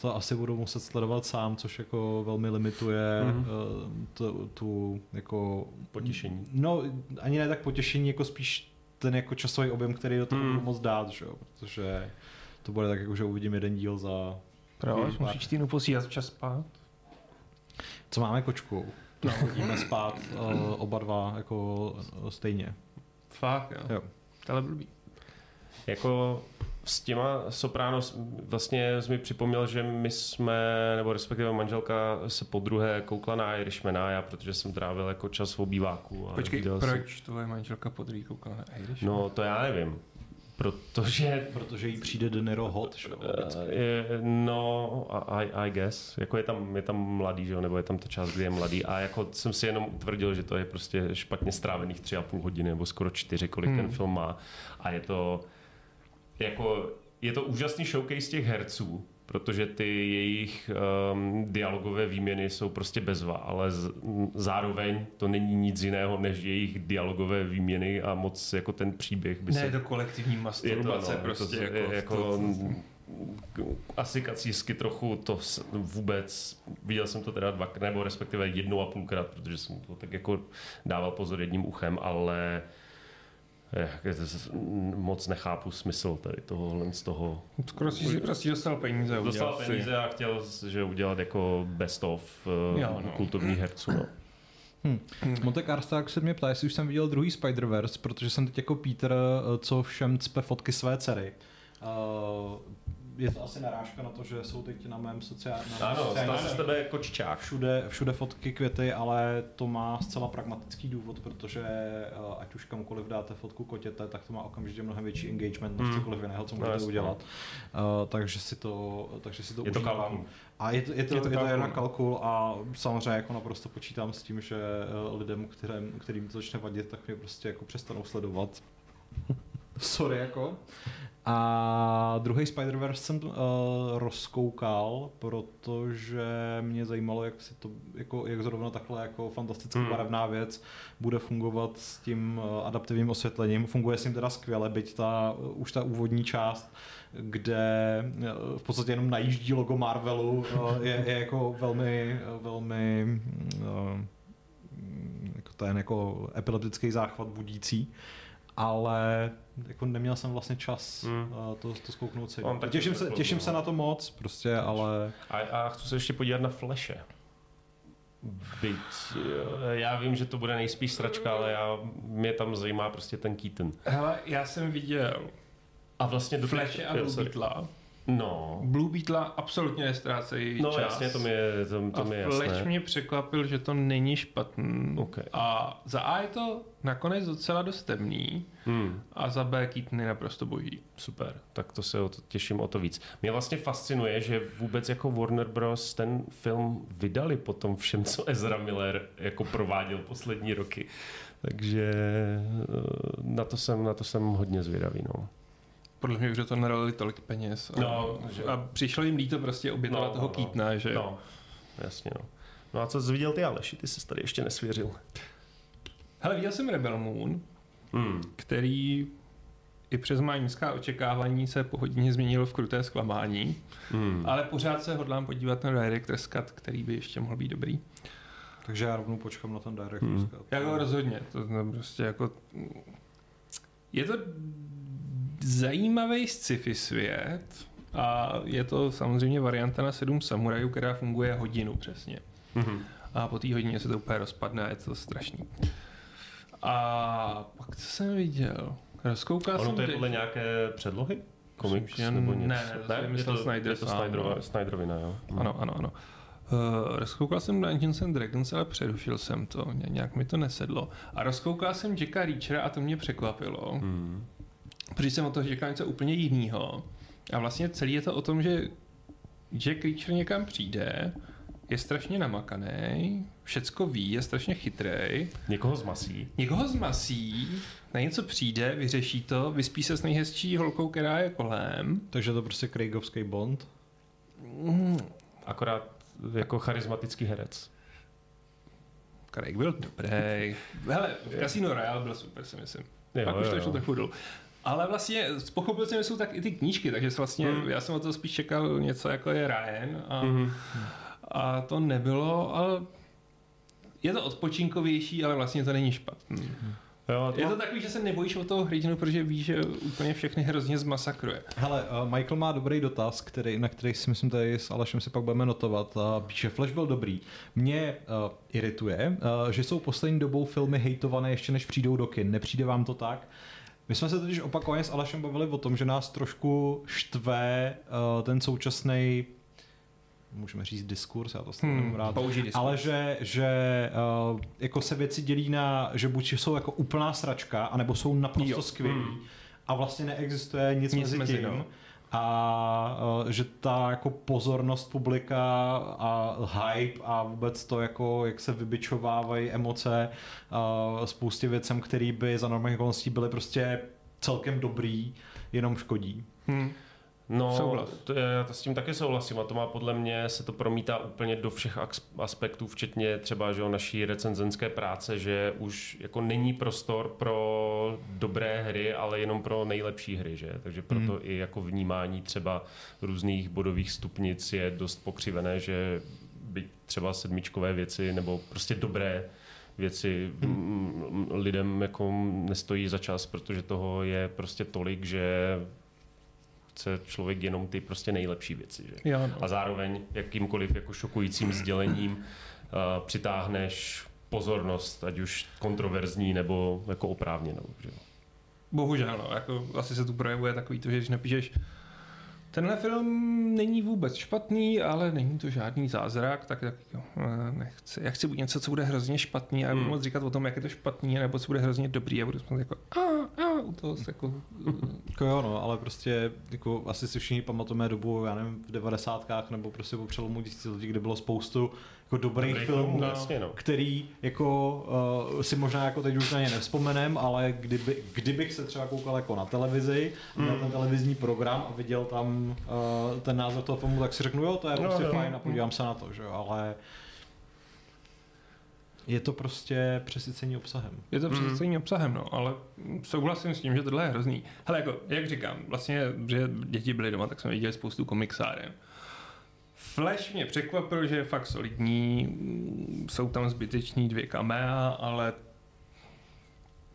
to asi budu muset sledovat sám, což jako velmi limituje Mhm. mm-hmm. tu, tu jako... Potěšení. No, ani ne tak potěšení, jako spíš ten jako časový objem, který do toho Hmm. budu moc dát, že jo, protože to bude tak jako, že uvidím jeden díl za... Proč? Musíš týdnu posílat včas spát? Co máme kočku? No. Chodíme spát uh, oba dva jako uh, stejně. Fakt, jo. Jo. Ale blbý. Jako s těma Sopranos vlastně jsi mi připomněl, že my jsme, nebo respektive manželka se po druhé koukla na Irishmana, já protože jsem trávil jako čas v obýváku. a Počkej, proč tvoje manželka podrý koukala na Irish? No to já nevím, protože Protože jí přijde De Niro hot, že? Eh, je, no, I, I guess. Jako je tam, je tam mladý, že jo, nebo je tam ta část, kdy je mladý. A jako jsem si jenom utvrdil, že to je prostě špatně strávených tři a půl hodiny, nebo skoro čtyři, kolik Hmm. ten film má. A je to jako, je to úžasný showcase těch herců, protože ty jejich um, dialogové výměny jsou prostě bezva, ale z, m, zároveň to není nic jiného než jejich dialogové výměny a moc jako ten příběh by Ne, se je to kolektivní masturbace no, prostě. to, jako, jako to, asi kacísky trochu to vůbec, viděl jsem to teda dvakrát, nebo respektive jednou a půlkrát, protože jsem to tak jako dával pozor jedním uchem, ale eh, moc nechápu smysl tady tohohle z toho. skoro si prostě dostal peníze. Dostal si- peníze a chtěl že udělat jako best of Jo, no. kulturních herců. No. Monte Carlo, jak se mě ptá, jestli už jsem viděl druhý Spider-Verse, protože jsem teď jako Peter, eh, co všem cpe fotky své dcery. Uh, je to asi narážka na to, že jsou teď na mém sociálním Ano, stal se z tebe kočičák. všude, všude fotky, květy, ale to má zcela pragmatický důvod, protože uh, ať už kamukoliv dáte fotku kotěte, tak to má okamžitě mnohem větší engagement než Hmm. cokoliv jiného, co No, můžete jasně. udělat. Uh, takže si to, takže si to Je to užívám. kalkul. A je to, je to, Je to je to kalkul. jen kalkul a samozřejmě jako naprosto počítám s tím, že eh, lidem, kterým, kterým to začne vadit, tak mě prostě jako přestanou sledovat. Sorry jako. A druhý Spider-Verse jsem uh, rozkoukal, protože mě zajímalo, jak, si to, jako, jak zrovna takhle jako fantastická Hmm. barevná věc bude fungovat s tím uh, adaptivním osvětlením. Funguje s tím teda skvěle, byť ta, uh, už ta úvodní část, kde uh, v podstatě jenom najíždí logo Marvelu, uh, je, je jako velmi, velmi uh, jako ten jako epileptický záchvat budící ale jako neměl jsem vlastně čas Hmm. uh, to, to zkouknout si. Taky Těším se, těším no. se na to moc, prostě, ale A, a chci se ještě podívat na Flashe. Byť, eh, já vím, že to bude nejspíš sračka, ale já, mě tam zajímá prostě ten Keaton. Hele, já jsem viděl A vlastně do Flash a. Beetla. No, Blue Beetla absolutně nestrácejí no čas. jasně, to mi je, to, to a mi je Flash jasné. mě překvapil, že to není špatný. Ok. A za A je to nakonec docela dost temný Hmm, a za B Keaton je naprosto boží. super, tak to se o to, těším o to víc. Mě vlastně fascinuje, že vůbec jako Warner Bros. ten film vydali po tom všem, co Ezra Miller jako prováděl poslední roky. Takže eh, na to jsem, na to jsem hodně zvědavý. No. Podle mě už do toho tolik peněz. A, No, že- a přišlo jim líto prostě obětovat No, toho no, Keatona, že No, jasně no. No a co jsi viděl ty Aleši? Ty jsi tady ještě nesvěřil. Hele, viděl jsem Rebel Moon, Hmm. který i přes má nízká očekávání se po hodině změnil v kruté zklamání, Hmm. ale pořád se hodlám podívat na Director's Cut, který by ještě mohl být dobrý. takže já rovnou počkám na ten direct. Hmm. Hmm. Jako rozhodně, to prostě jako... Je to zajímavý sci-fi svět a je to samozřejmě varianta na sedm samurajů, která funguje hodinu přesně. Hmm. A po té hodině se to úplně rozpadne a je to strašný. A pak co jsem viděl? Rozkoukal Ono jsem... to je podle nějaké předlohy? Komiks nebo něco? ne, ne, to jsem je to, Snyder je to Snyderova. Snyderovina, jo. Hmm. Ano, ano, ano. Uh, rozkoukal jsem Dungeons and Dragons, ale přerušil jsem to, Ně- nějak mi to nesedlo. A rozkoukal jsem Jacka Reachera a to mě překvapilo, Hmm. Protože jsem od toho čekal něco úplně jiného. A vlastně celý je to o tom, že Jack Reacher někam přijde, je strašně namakaný, všecko ví, je strašně chytrej, Někoho zmasí. někoho zmasí, na něco přijde, vyřeší to, vyspí se s nejhezčí holkou, která je kolem. Takže to prostě Craigovský Bond. Mm, Akorát jako charismatický herec. Craig byl dobrý. Hele, v Casino Royale byl super, si myslím. Jo, Pak už jo, to jo. šlo trochu dolů. Ale vlastně pochopil jsem, že jsou tak i ty knížky, takže vlastně Hmm. já jsem o to spíš čekal něco jako je Ryan a, Mhm. a to nebylo, ale je to odpočinkovější, ale vlastně to není špatný. Jo, Je to takový, že se nebojíš o toho hrdinu, protože víš, že úplně všechny hrozně zmasakruje. Hele, uh, Michael má dobrý dotaz, který, na který si myslím tady s Alešem si pak budeme notovat. Uh, píše, Flash byl dobrý. Mě uh, irituje, uh, že jsou poslední dobou filmy hejtované ještě než přijdou do kin. Nepřijde vám to tak? My jsme se totiž opakovaně s Alešem bavili o tom, že nás trošku štve uh, ten současný můžeme říct diskurs, já to hmm, nemám rád, ale že, že uh, jako se věci dělí na, že buď jsou jako úplná sračka, anebo jsou naprosto Jo. skvělý Hmm. a vlastně neexistuje nic, Nic mezi, mezi, tím. no. A uh, že ta jako pozornost publika a hype a vůbec to, jako, jak se vybičovávají emoce uh, spoustě věcem, které by za normálních okolností byly prostě celkem dobrý, jenom škodí. Hmm. No, Souhlas. to, já to s tím taky souhlasím a to má podle mě, se to promítá úplně do všech aspektů, včetně třeba že jo, naší recenzenské práce, že už jako není prostor pro dobré hry, ale jenom pro nejlepší hry, že? Takže proto Hmm. i jako vnímání třeba různých bodových stupnic je dost pokřivené, že byť třeba sedmičkové věci nebo prostě dobré věci hmm. lidem jako nestojí za čas, protože toho je prostě tolik, že chce člověk jenom ty prostě nejlepší věci. Že? Jo, no. A zároveň jakýmkoliv jako šokujícím sdělením uh, přitáhneš pozornost, ať už kontroverzní nebo jako oprávněnou. Že? Bohužel, no, jako asi se tu projevuje takový to, že když napíšeš tenhle film není vůbec špatný, ale není to žádný zázrak, tak, tak jo, eh, nechci. Já chci buď něco, co bude hrozně špatný a Hmm. budu moc říkat o tom, jak je to špatný, nebo co bude hrozně dobrý a budu moc jako a, a, u toho jako Jako jo, no, ale prostě jako asi si všichni pamatujeme dobu, já nevím, v devadesátkách nebo prostě po přelomu tisíciletí, kde bylo spoustu jako dobrých Dobrý filmů, film, jasně, no. který jako uh, si možná jako teď už na ně nevzpomenem, ale kdyby, kdybych se třeba koukal jako na televizi, mm. na ten televizní program a viděl tam uh, ten název toho filmu, tak si řeknu, jo, to je No, prostě jo. fajn a podívám se na to, že jo, ale je to prostě přesycení obsahem. Je to Mhm. přesně obsahem, no, ale souhlasím s tím, že tohle je hrozný. Hele, jako, jak říkám, vlastně, že děti byly doma, tak jsme viděli spoustu komiksáren. Flash mě překvapil, že je fakt solidní, mm, jsou tam zbyteční dvě kamea, ale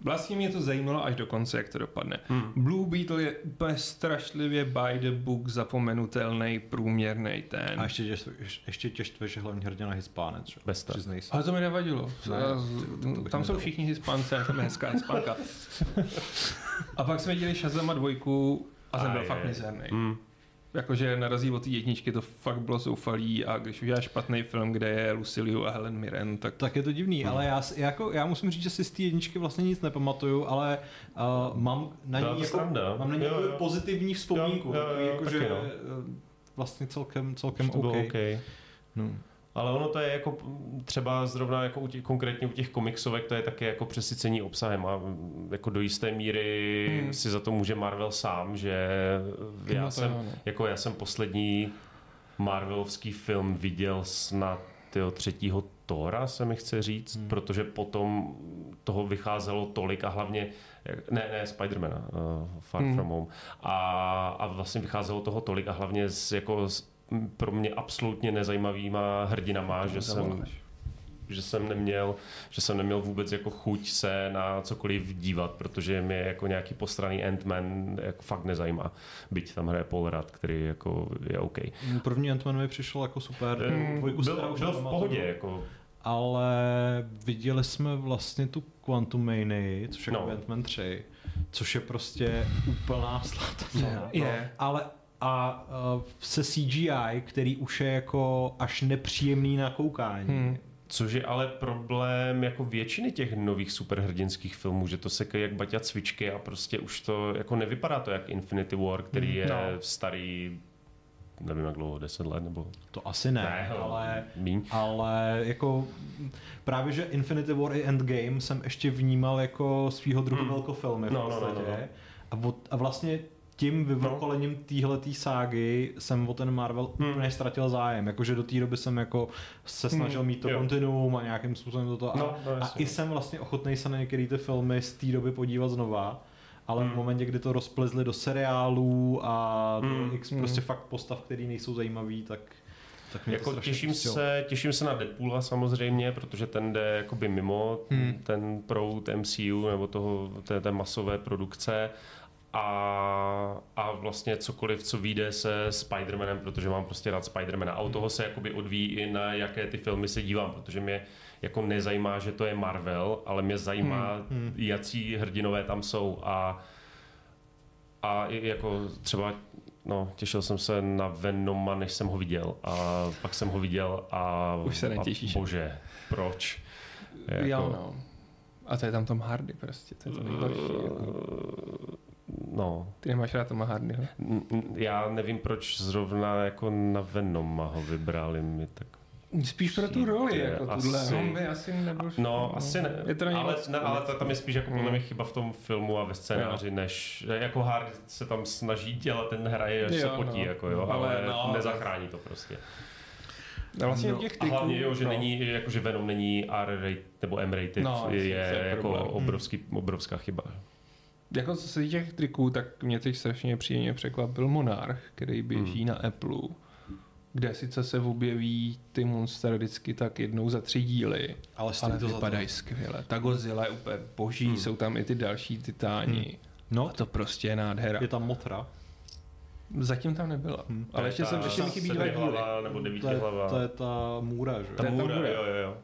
vlastně mě to zajímalo až do konce, jak to dopadne. Hmm. Blue Beetle je úplně strašlivě by the book zapomenutelný, průměrný ten. A ještě tě, ještě tě štve, že hlavní hrdina je Hispánec, že? Bez tak. Ale to mi nevadilo. Ne, to- to tam jsou všichni hispánci, a tam je hezká hispánka. a pak jsme viděli Shazama dvojku a ten byl fakt mizerný. Hmm. Jakože na rozdíl od té jedničky to fakt bylo zoufalý a když uděláš špatný film, kde je Luciliu a Helen Mirren, tak Tak je to divný, Hmm. ale já, si- jako, já musím říct, že si z té jedničky vlastně nic nepamatuju, ale uh, mám na Byla ní jako, sranda. mám na ní Jo, jako jo. pozitivní vzpomínku, Jo, jo, jo, jako, že no. uh, vlastně celkem, celkem OK. bylo OK. No. Ale ono to je jako třeba zrovna jako u těch, konkrétně u těch komiksovek, to je také jako přesycení obsahem a mm, jako do jisté míry Hmm. si za to může Marvel sám, že já No jsem, no. jako já jsem poslední Marvelovský film viděl snad tyho třetího Tora, se mi chce říct, Hmm. protože potom toho vycházelo tolik a hlavně, ne, ne, Spidermana, uh, Far Hmm. From Home, a, a vlastně vycházelo toho tolik a hlavně s, jako m, pro mě absolutně nezajímavýma hrdinama, že jsem, že jsem neměl, že jsem neměl vůbec jako chuť se na cokoliv dívat, protože mě jako nějaký postraný Ant-Man jako fakt nezajímá. Byť tam hraje Paul Rudd, který jako je OK. První Ant-Man mi přišel jako super, Hmm. teda Byl, už byl v pohodě, jako Ale viděli jsme vlastně tu Quantum Manii, což je No. no. Ant-Man 3, což je prostě úplná slátanina. Je. Ale a uh, se CGI, který už je jako až nepříjemný na koukání. Hmm. Což je ale problém jako většiny těch nových superhrdinských filmů, že to se jak baťa cvičky a prostě už to jako nevypadá to jak Infinity War, který je no. starý nevím jak dlouho, 10 let nebo... To asi ne, ne ale, míň. ale jako právě, že Infinity War i Endgame jsem ještě vnímal jako svýho druhého hmm. velkofilmy no, v podstatě. No, no, no, no. A, a vlastně tím vyvrcholením no. téhleté ságy jsem o ten Marvel hmm. úplně ztratil zájem. Jakože do té doby jsem jako se snažil hmm. mít to jo. kontinuum a nějakým způsobem toto. A, no, no, a i jsem vlastně ochotný se na některé ty filmy z té doby podívat znova. Ale hmm. v momentě, kdy to rozplezli do seriálů a do hmm. x prostě hmm. fakt postav, který nejsou zajímavý, tak tak jako těším se, těším se na Deadpoola samozřejmě, protože ten jde jakoby mimo hmm. ten proud MCU nebo toho, té, té masové produkce a, a vlastně cokoliv, co vyjde se Spider-Manem, protože mám prostě rád Spider-Mana. A u toho se jakoby odvíjí i na jaké ty filmy se dívám, protože mě jako nezajímá, že to je Marvel, ale mě zajímá, hmm, hmm. jaký hrdinové tam jsou a a jako třeba no, těšil jsem se na Venoma, než jsem ho viděl a pak jsem ho viděl a už se netěšíš. A bože, proč? Jako... Jo, no. A to je tam Tom Hardy prostě, to je to nejhorší. Jako. No. Ty nemáš rád Toma Hardyho? Já nevím, proč zrovna jako na Venoma ho vybrali mi tak Spíš pro tu roli, jako asi, tuhle. No, asi nebyl No, no, asi ne. Je to ale, ne, ale to, tam je spíš jako podle mě chyba v tom filmu a ve scénáři, no. než jako Hardy se tam snaží dělat, ten hraje, až jo, se potí, no. jako jo, ale, ale no, nezachrání to prostě. A vlastně no, těch triků, a hlavně, jo, že no. není, jako, že Venom není R-rated nebo M-rated, no, je, je jako obrovský, obrovská chyba. Jako co se týče těch triků, tak mě teď strašně příjemně překvapil Monarch, který běží hmm. na Apple, kde sice se objeví ty monster vždycky tak jednou za tři díly, ale, ale to vypadají skvěle. Ta Godzilla je úplně boží, hmm. jsou tam i ty další titáni. Hmm. No. A to prostě je nádhera. Je tam Motra. Zatím tam nebyla. Hmm. Ale ještě, jsem, ještě mi chybí dva díly. Nebo to, je, to je ta můra, že? Ta, ta můra, můra, jo, jo, jo.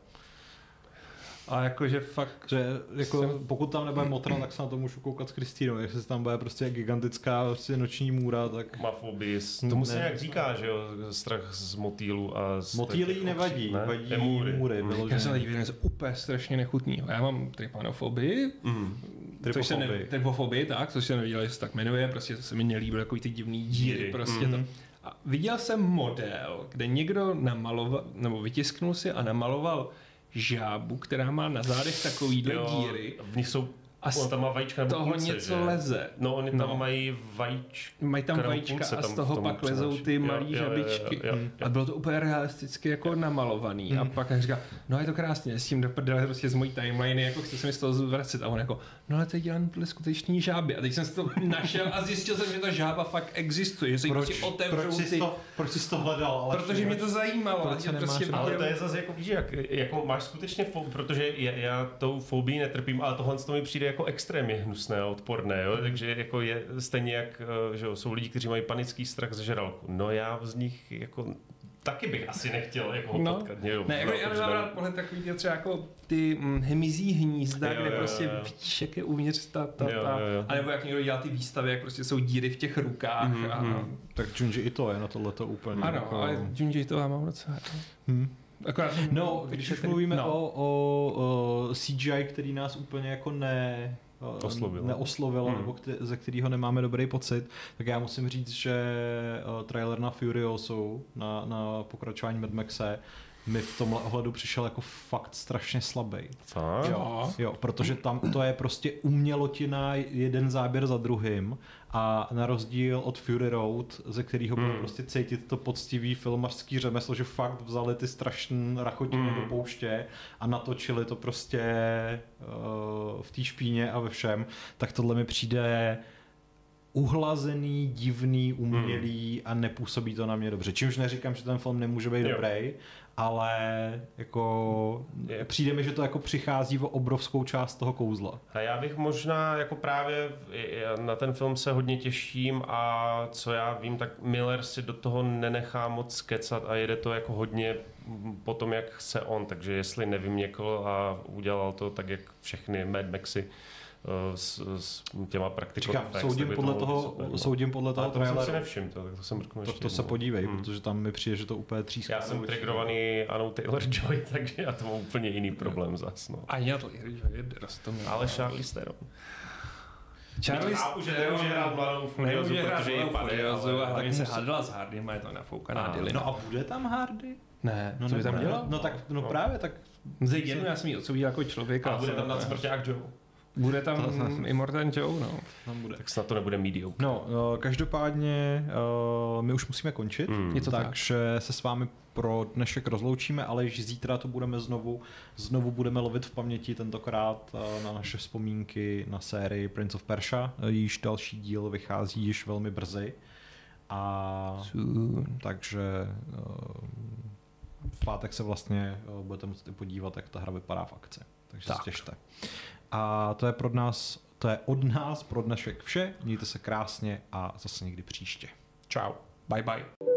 A jakože fakt... Že jako, jsem... pokud tam nebude Motra, tak se na to můžu koukat s Kristýnou. Jestli tam bude prostě gigantická prostě noční můra, tak... Má fobis. Tomu se jak říká, že jo, strach z motýlu a z... Motýlí nevadí, ne? vadí můry. můry mm. Já jsem teď viděl něco úplně strašně nechutného. Já mám tripanofobii, mm. Což se ne, tripofobii, tak, což se neviděl, jestli se tak jmenuje, prostě to se mi nelíbilo, takový ty divný díry, prostě mm. to. A viděl jsem model, kde někdo namaloval, nebo vytisknul si a namaloval žábu, která má na zádech takovýhle jo, díry. V nich jsou a z tam má vajíčka toho punce, něco že? leze. No, oni tam no. mají vajíčka. Mají tam vajíčka punce, a z toho pak lezou ty malé žabičky. Jo, jo, jo, jo. A bylo to úplně realisticky jako namalovaný. Hmm. A pak říká, no je to krásně, s tím doprdele prostě z mojí timeliny, jako chci se mi z toho zvracet. A on jako, no ale to je dělané podle skutečný žáby. A teď jsem si to našel a zjistil jsem, že ta žába fakt existuje. Že proč, otevřou proč, jsi to, proč jsi to hledal? Ale protože mě to zajímalo. Proč prostě ale to je zase jako, víš, jak, jako máš skutečně, protože já tou fobii netrpím, ale tohle to mi přijde jako extrémně hnusné a odporné, jo? takže jako je stejně jak eh, že jo, jsou lidi, kteří mají panický strach ze žralku. No já z nich jako taky bych asi nechtěl jako no. potkat. Jo, ne, jako, já nemám rád pohled takový třeba jako ty hm, hmyzí hnízda, jo, kde jo, prostě jo. vidíš, jak je uvnitř ta, ta, jo, ta jo, jo. a nebo jak někdo dělá ty výstavy, jak prostě jsou díry v těch rukách. Mm, a, mm. Tak Junji i to je na tohleto úplně. Ano, jako... ale Junji to já mám docela. Hmm. Akorát, no, když už mluvíme no. o, o, o CGI, který nás úplně jako ne, Eh, Oslovilo. neoslovilo, hmm. nebo kte- ze kterého nemáme dobrý pocit, tak já musím říct, že uh, trailer na Furiosu, na, na pokračování Mad Maxe, mi v tomhle ohledu přišel jako fakt strašně slabý. Jo, jo, protože tam to je prostě umělotina jeden záběr za druhým a na rozdíl od Fury Road, ze kterého bylo hmm. prostě cítit to poctivý filmařský řemeslo, že fakt vzali ty strašné rachotiny hmm. do pouště a natočili to prostě uh, v té špíně a ve všem, tak tohle mi přijde uhlazený, divný, umělý hmm. a nepůsobí to na mě dobře. Čímž neříkám, že ten film nemůže být jo. dobrý, ale jako je. přijde mi, že to jako přichází o obrovskou část toho kouzla. A já bych možná jako právě na ten film se hodně těším a co já vím, tak Miller si do toho nenechá moc kecat a jede to jako hodně po tom, jak se on, takže jestli nevyměkl a udělal to tak, jak všechny Mad Maxy, s, s těma praktikou. Říkám, soudím podle, toho, soudím podle toho to traileru. jsem si nevšiml, to, tak to jsem mrknu To, ještě to se podívej, Hmm. protože tam mi přijde, že to úplně tříská. Já jsem trigrovaný Anou Taylor-Joy, takže já to mám úplně jiný problém zas. No. A já to je Rostomil. Ale Charlize Theron. Charlie Chápu, že nemůže hrát mladou Furiozu, protože padne, Furiozu a hlavně tak se hádala s Hardym a je to nafoukaná dilina. No a bude tam Hardy? Ne, No, co by tam dělal? No tak, no, No. právě, tak jednu já jsem ji odsoudil jako člověka. A bude tam dát smrťák Joe. Bude tam Immortan Joe, no. tam bude. Tak snad to nebude mediocre. No, eh, každopádně eh, my už musíme končit, Hmm. Je to tak. takže se s vámi pro dnešek rozloučíme, ale již zítra to budeme znovu, znovu budeme lovit v paměti tentokrát eh, na naše vzpomínky na sérii Prince of Persia. Již další díl vychází již velmi brzy. A Soon. takže v pátek se vlastně budete moct i podívat, jak ta hra vypadá v akci. Takže tak. Tak. se těšte. A to je pro nás, to je od nás pro dnešek vše. Mějte se krásně a zase někdy příště. Ciao. Bye bye.